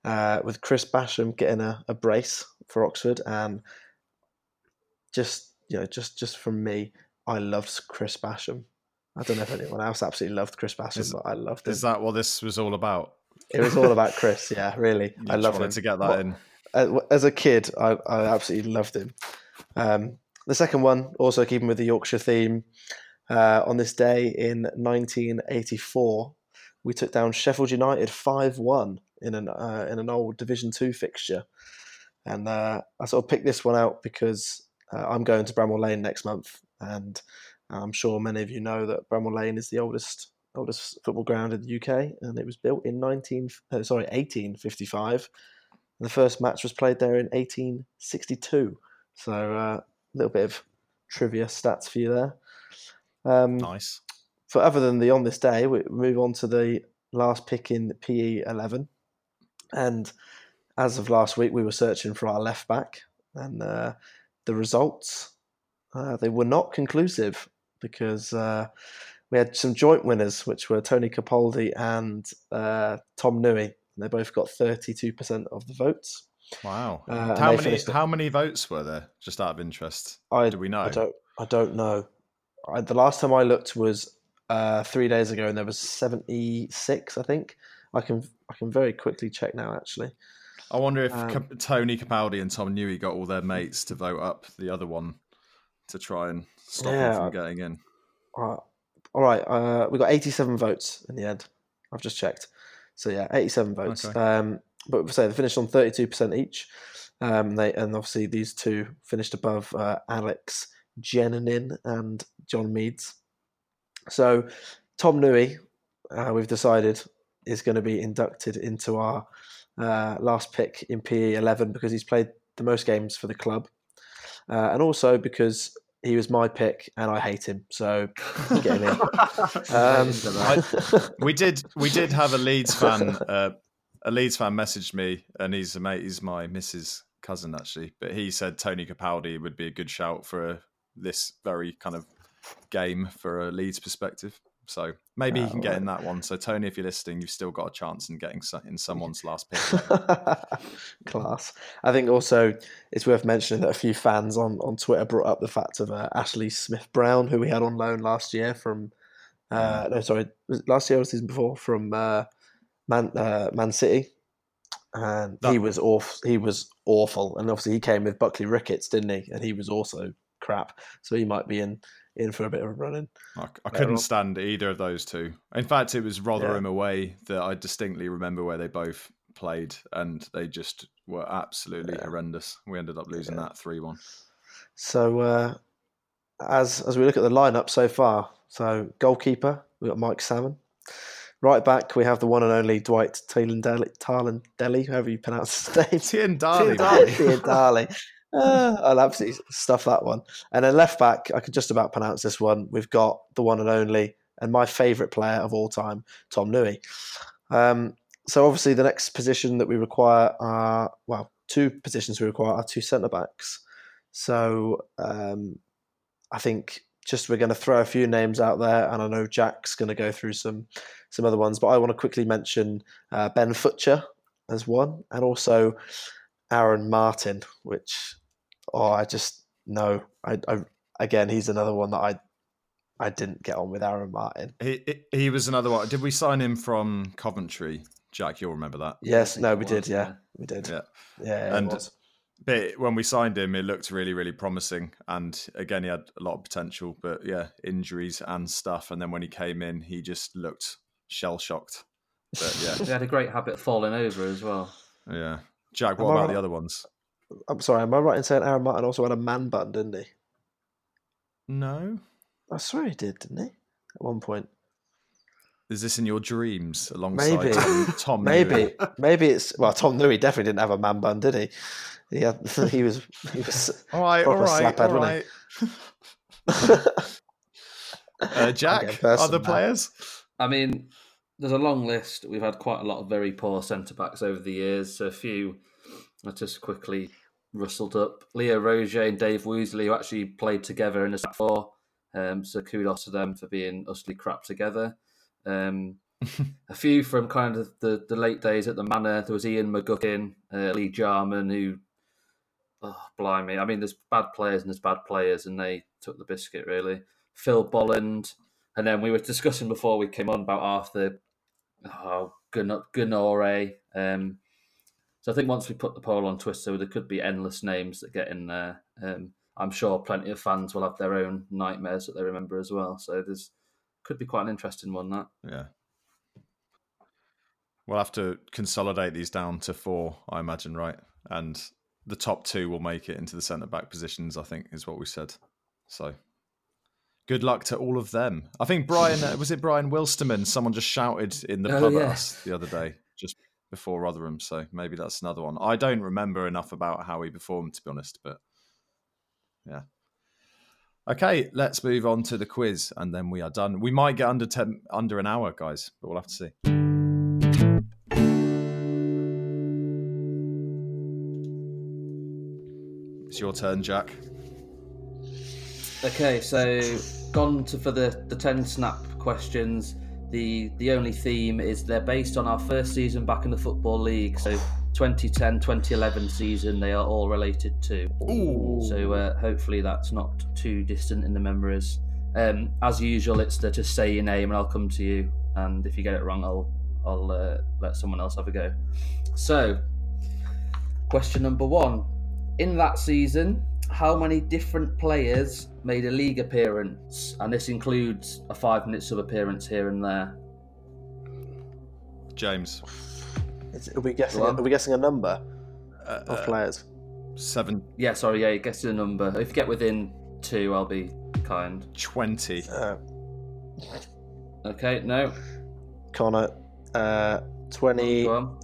uh, with Chris Basham getting a, a brace for Oxford. And just, you know, just, just from me, I loved Chris Basham. I don't know if anyone else absolutely loved Chris Basham, Is- but I loved him. Is that what this was all about? It was all about Chris. Yeah, really. You I just loved wanted him. to get that What- in. as a kid, I, I absolutely loved him. Um, the second one, also keeping with the Yorkshire theme, uh, on this day in 1984, we took down Sheffield United 5 1 in an, uh, in an old Division 2 fixture. And uh, I sort of picked this one out because uh, I'm going to Bramall Lane next month. And I'm sure many of you know that Bramall Lane is the oldest oldest football ground in the UK, and it was built in 19 uh, sorry 1855. And the first match was played there in 1862. So uh, a little bit of trivia stats for you there. Um, Nice. For other than the on this day, we move on to the last pick in PE 11. And as of last week, we were searching for our left back, and uh, the results uh, they were not conclusive because uh, we had some joint winners, which were Tony Capaldi and uh, Tom Newey. They both got 32% of the votes. Wow. Uh, how many how many votes were there? Just out of interest. I Do we know? I don't. I don't know. I, the last time I looked was uh, three days ago, and there was seventy six. I think. I can. I can very quickly check now. Actually, I wonder if Um, Tony Capaldi and Tom Newey got all their mates to vote up the other one to try and stop Yeah, him from getting in. uh, all right. Uh, we got eighty seven votes in the end. I've just checked. So yeah, eighty seven votes. Okay. Um, but we say they finished on thirty two percent each. Um, they and obviously these two finished above uh, Alex Jenanin and John Meads. So Tom Newey, uh, we've decided, is going to be inducted into our uh, last pick in PE 11 because he's played the most games for the club, uh, and also because he was my pick and I hate him. So get him in. Um, We did we did have a Leeds fan uh, a Leeds fan messaged me and he's a mate he's my Mrs. cousin actually, but he said Tony Capaldi would be a good shout for a, this very kind of game for a Leeds perspective. So maybe he Ah, can get right. in that one. So Tony, if you're listening, you've still got a chance in getting in someone's last pick. Class. I think also it's worth mentioning that a few fans on, on Twitter brought up the fact of uh, Ashley Smith Brown, who we had on loan last year from, uh, no, sorry, was last year or the season before from uh, Man uh, Man City, and he was off. He was awful, and obviously he came with Buckley Ricketts, didn't he? And he was also crap. So he might be in in for a bit of a run in. I, I couldn't stand either of those two. In fact, it was Rotherham away that I distinctly remember where they both played, and they just were absolutely Yeah. horrendous. We ended up losing Yeah. that three one. So uh, as as we look at the lineup so far, so goalkeeper we got Mike Salmon. Right back we have the one and only Dwight Talendelli, Talendelli, however you pronounce his name. Tian Darley, Darley. Ian Darley. Uh, I'll absolutely stuff that one. And then left back, I could just about pronounce this one. We've got the one and only, and my favourite player of all time, Tom Newey. Um, so obviously, the next position that we require are well, two positions we require are two centre backs. So um, I think just we're going to throw a few names out there, and I know Jack's going to go through some some other ones, but I want to quickly mention uh, Ben Futcher as one, and also Aaron Martin, which oh, I just no, I, I again he's another one that I I didn't get on with Aaron Martin. He, he he was another one. Did we sign him from Coventry? Jack, you'll remember that. Yes, no, we was, did, yeah, yeah. we did, Yeah. yeah, And- it was. But when we signed him, it looked really, really promising. And again, he had a lot of potential, but yeah, injuries and stuff. And then when he came in, he just looked shell shocked. But yeah, He had a great habit of falling over as well. yeah. Jack, what I about right? the other ones? I'm sorry, am I right in saying Aaron Martin also had a man bun, didn't he? No. I swear he did, didn't he? At one point, Is this in your dreams alongside Maybe. Tom, Tom maybe, Newey? maybe it's well. Tom Newey definitely didn't have a man bun, did he? He had, he was, he was. All right, all Proper right, slaphead, all wasn't right. Uh, Jack, personal other now. players? I mean, there's a long list. We've had quite a lot of very poor centre backs over the years. So a few I just quickly rustled up. Leo Roget and Dave Woozley, who actually played together in the set four. Um, so kudos to them for being utterly crap together. Um, a few from kind of the, the late days at the Manor. There was Ian McGuckin, uh, Lee Jarman, who, oh, blimey. I mean, there's bad players and there's bad players, and they took the biscuit, really. Phil Bolland. And then we were discussing before we came on about Arthur oh, Gunore. Um, so I think once we put the poll on Twitter, there could be endless names that get in there. Um, I'm sure plenty of fans will have their own nightmares that they remember as well. So there's could be quite an interesting one. That yeah. We'll have to consolidate these down to four, I imagine, right? And the top two will make it into the centre back positions. I think is what we said. So good luck to all of them. I think Brian uh, was it Brian Wilsterman? Someone just shouted in the Oh, pub yeah. at us the other day, just before Rotherham. So maybe that's another one. I don't remember enough about how he performed to be honest, but yeah. Okay, let's move on to the quiz, and then we are done. We might get under ten, under an hour, guys, but we'll have to see. It's your turn, Jack. Okay, so gone to for the the ten snap questions. The the only theme is they're based on our first season back in the football league. So 2010-2011 season, they are all related to. Ooh. So uh, hopefully that's not too distant in the memories. Um, as usual, it's to just say your name and I'll come to you. And if you get it wrong, I'll I'll uh, let someone else have a go. So, question number one: In that season, how many different players made a league appearance? And this includes a five-minute sub appearance here and there. James. Is, are we guessing? Are we guessing a number Uh, of uh, players? seven Yeah, sorry, yeah, guess the number. If you get within two, I'll be kind. twenty. Uh, Okay, no, Connor, uh, 21,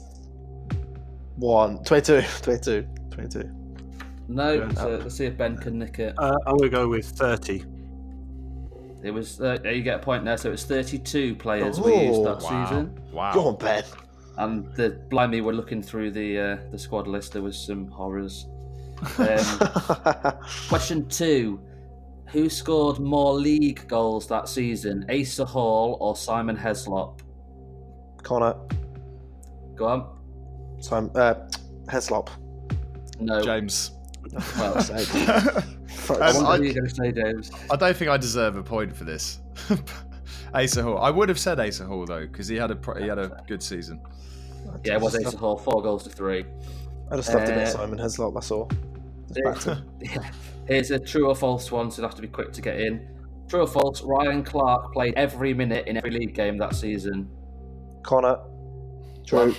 go on. 22, 22, 22. No, so let's see if Ben can nick it. Uh, I'm going to go with 30. It was uh. You get a point there. So it was 32 players we used that Oh, Wow. season, Wow. Go on, Ben. and the blimey were looking through the uh, the squad list. There was some horrors. Um, question two: Who scored more league goals that season, Asa Hall or Simon Heslop? Connor, Go on. Simon, uh, Heslop. No. James. Well, Fuck's I Um, I- who you're going to say, James. I don't think I deserve a point for this. Asa Hall. I would have said Asa Hall though, because he had a pro- he had a good season. Yeah, it was Asa Hall. Four goals to three. I just loved a bit Uh, Simon Heslop, that's all. Just Yeah. back to- Yeah. Here's a true or false one, so you'll have to be quick to get in. True or false, Ryan Clarke played every minute in every league game that season. Connor. True.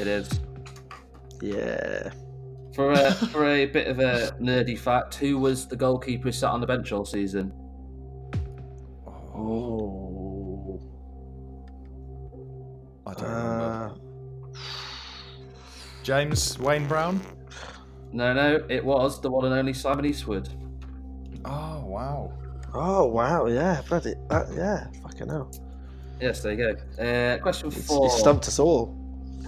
It is. Yeah. For a, for a bit of a nerdy fact, who was the goalkeeper who sat on the bench all season? Oh. I don't remember. Uh, James Wayne Brown. No, no, it was the one and only Simon Eastwood. Oh wow. oh, wow. Yeah. Bloody. That, yeah. Fucking hell. Yes, there you go. Uh, question It's, four. it stumped us all.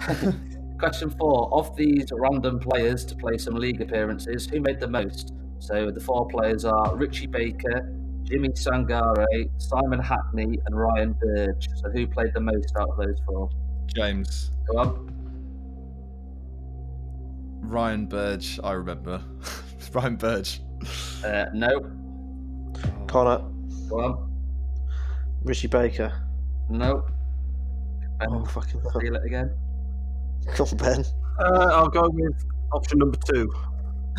Question four. Of these random players to play some league appearances, who made the most? So the four players are Richie Baker, Jimmy Sangare, Simon Hackney, and Ryan Burge. So who played the most out of those four? James Go on. Ryan Burge. I remember. Ryan Burge. Uh, no. Connor. Go on. Richie Baker. No. Ben, Oh, fucking hell. feel it again. Come on, Ben. Uh, I'll go with option number two.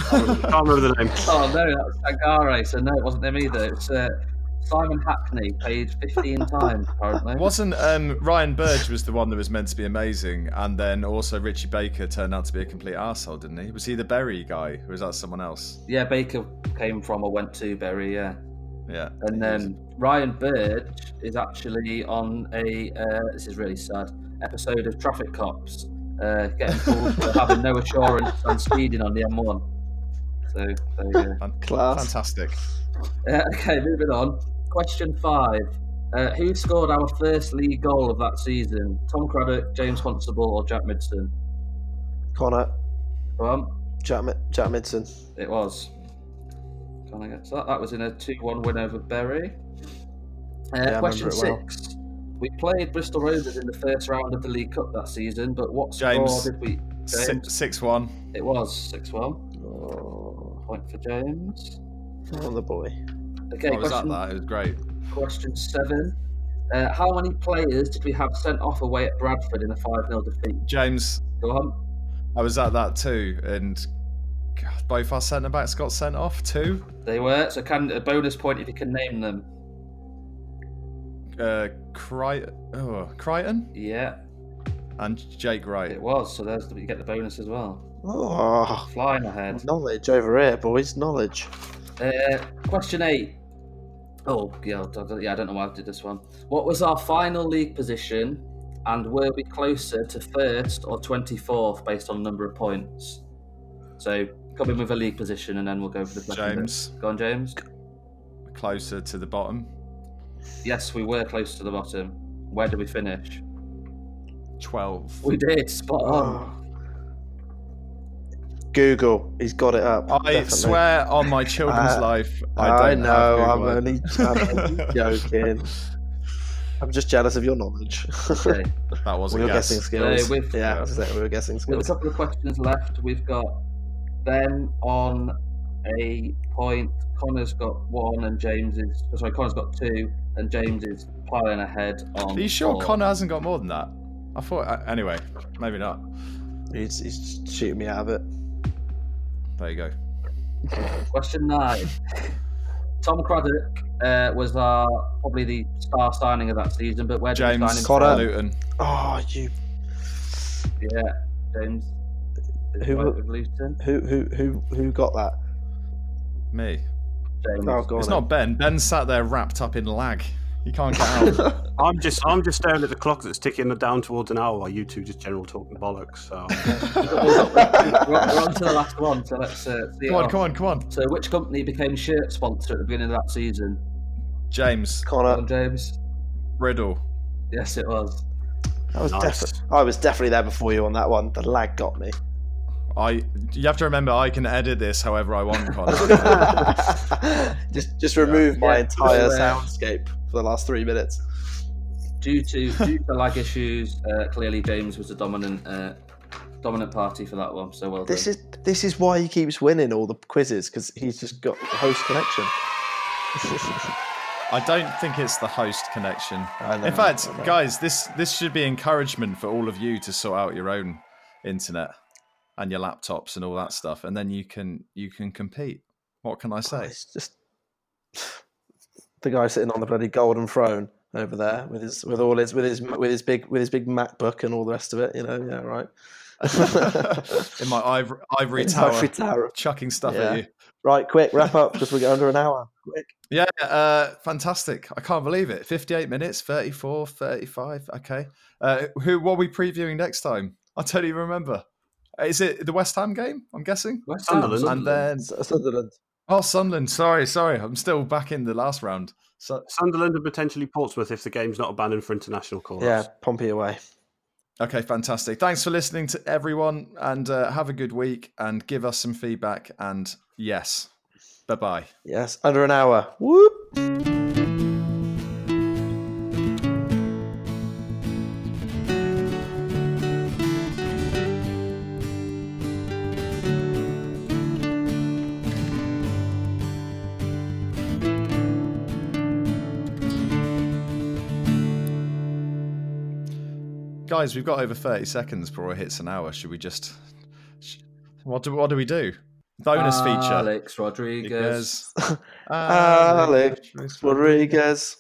Can't remember, can't remember the name. Oh no, that was Sangare. So no, it wasn't him either. It's uh, Simon Hackney, played 15 times apparently. Wasn't um, Ryan Burge was the one that was meant to be amazing, and then also Richie Baker turned out to be a complete arsehole, didn't he? Was he the Bury guy, or was that someone else? Yeah, Baker came from or went to Bury. Yeah. Yeah. And he was- then Ryan Burge is actually on a uh, this is really sad episode of Traffic Cops, uh, getting pulled for having no assurance and speeding on the M1. So there you go. Class. fantastic. Uh, okay, moving on. Question five: Uh, who scored our first league goal of that season? Tom Craddock, James Constable, or Jack Midson? Connor, Go on. Jack, Mi- Jack Midson. It was. Can I get that? That was in a 2 1 win over Bury. Uh, I question six. well. Six. We played Bristol Rovers in the first round of the League Cup that season, but what James. score did we. James? Six one. It was 6 1. Oh, Point for James. oh, the boy. Okay, I was at that. It was great. question seven. Uh, how many players did we have sent off away at Bradford in a 5 0 defeat? James, Go on. I was at that too, and God, both our centre backs got sent off too. They were. So, can a bonus point if you can name them? Uh, Cry- oh, Creighton Yeah, and Jake Wright. it was. So, there's the, you get the bonus as well. Oh, Flying ahead. knowledge over here, boys. Knowledge. Uh, question eight. Oh, yeah, I don't- yeah, I don't know why I did this one. What was our final league position, and were we closer to first or 24th based on number of points? So, come in with a league position, and then we'll go for the second. James, Go on, James. closer to the bottom. Yes, we were close to the bottom. Where did we finish? Twelve. We did, spot on. Oh. Google. He's got it up. I definitely. swear on my children's Uh, life, I, I, don't know. I'm only, I'm only joking. I'm just jealous of your knowledge. Okay. That was we a were guess. guessing skills. So with- yeah, that's it, we were guessing With a couple of questions left, we've got Ben on a point. Connor's got one, and James is sorry. Connor's got two, and James is piling ahead on. Are you sure four. Connor hasn't got more than that? I thought. uh, Anyway, maybe not. He's, he's shooting me out of it. There you go. Question nine. Tom Craddock uh, was our probably the star signing of that season, but where did we sign James him Connor. from? Luton. Oh, you. Yeah, James. Who- right with Luton. Who who who who got that? Me. James. Oh, go on. It's not Ben. Ben sat there wrapped up in lag. He can't get out. I'm just I'm just staring at the clock that's ticking down towards an hour while you two just general talking bollocks. So we're, we're on to the last one, so let's uh, see. come on, off. come on, come on. So, which company became shirt sponsor at the beginning of that season? James Go on, Connor. James. Riddle. Yes, it was. I was Nice. definitely I was definitely there before you on that one. The lag got me. I. You have to remember, I can edit this however I want, Connor. just just remove my Yeah, entire uh, soundscape for the last three minutes. Due to due to lag issues, uh, clearly James was the dominant uh, dominant party for that one. So well This done. is this is why he keeps winning all the quizzes because he's just got host connection. I don't think it's the host connection. Know, In fact, guys, this this should be encouragement for all of you to sort out your own internet and your laptops and all that stuff, and then you can you can compete. What can I say? It's just the guy sitting on the bloody golden throne over there with his with all his with his with his big with his big MacBook and all the rest of it. You know, yeah, right. In my ivory, ivory tower, ivory tower. chucking stuff Yeah. at you. Right, quick, wrap up because we're under an hour. Quick. Yeah, uh, fantastic. I can't believe it. 58 minutes, 34, 35. Okay. Uh, who what are we previewing next time? I don't even remember. Is it the West Ham game? I'm guessing. West Ham, Sunderland. And then S- Sunderland. oh, Sunderland. Sorry, sorry. I'm still back in the last round. So Sunderland and potentially Portsmouth if the game's not abandoned for international calls. Yeah, Pompey away. okay, fantastic. Thanks for listening to everyone, and uh, have a good week. And give us some feedback. And yes, bye bye. Yes, under an hour. Whoop. Guys, we've got over 30 seconds before it hits an hour. Should we just? What do what do we do? Bonus feature. Alex Rodriguez. Alex uh, Rodriguez.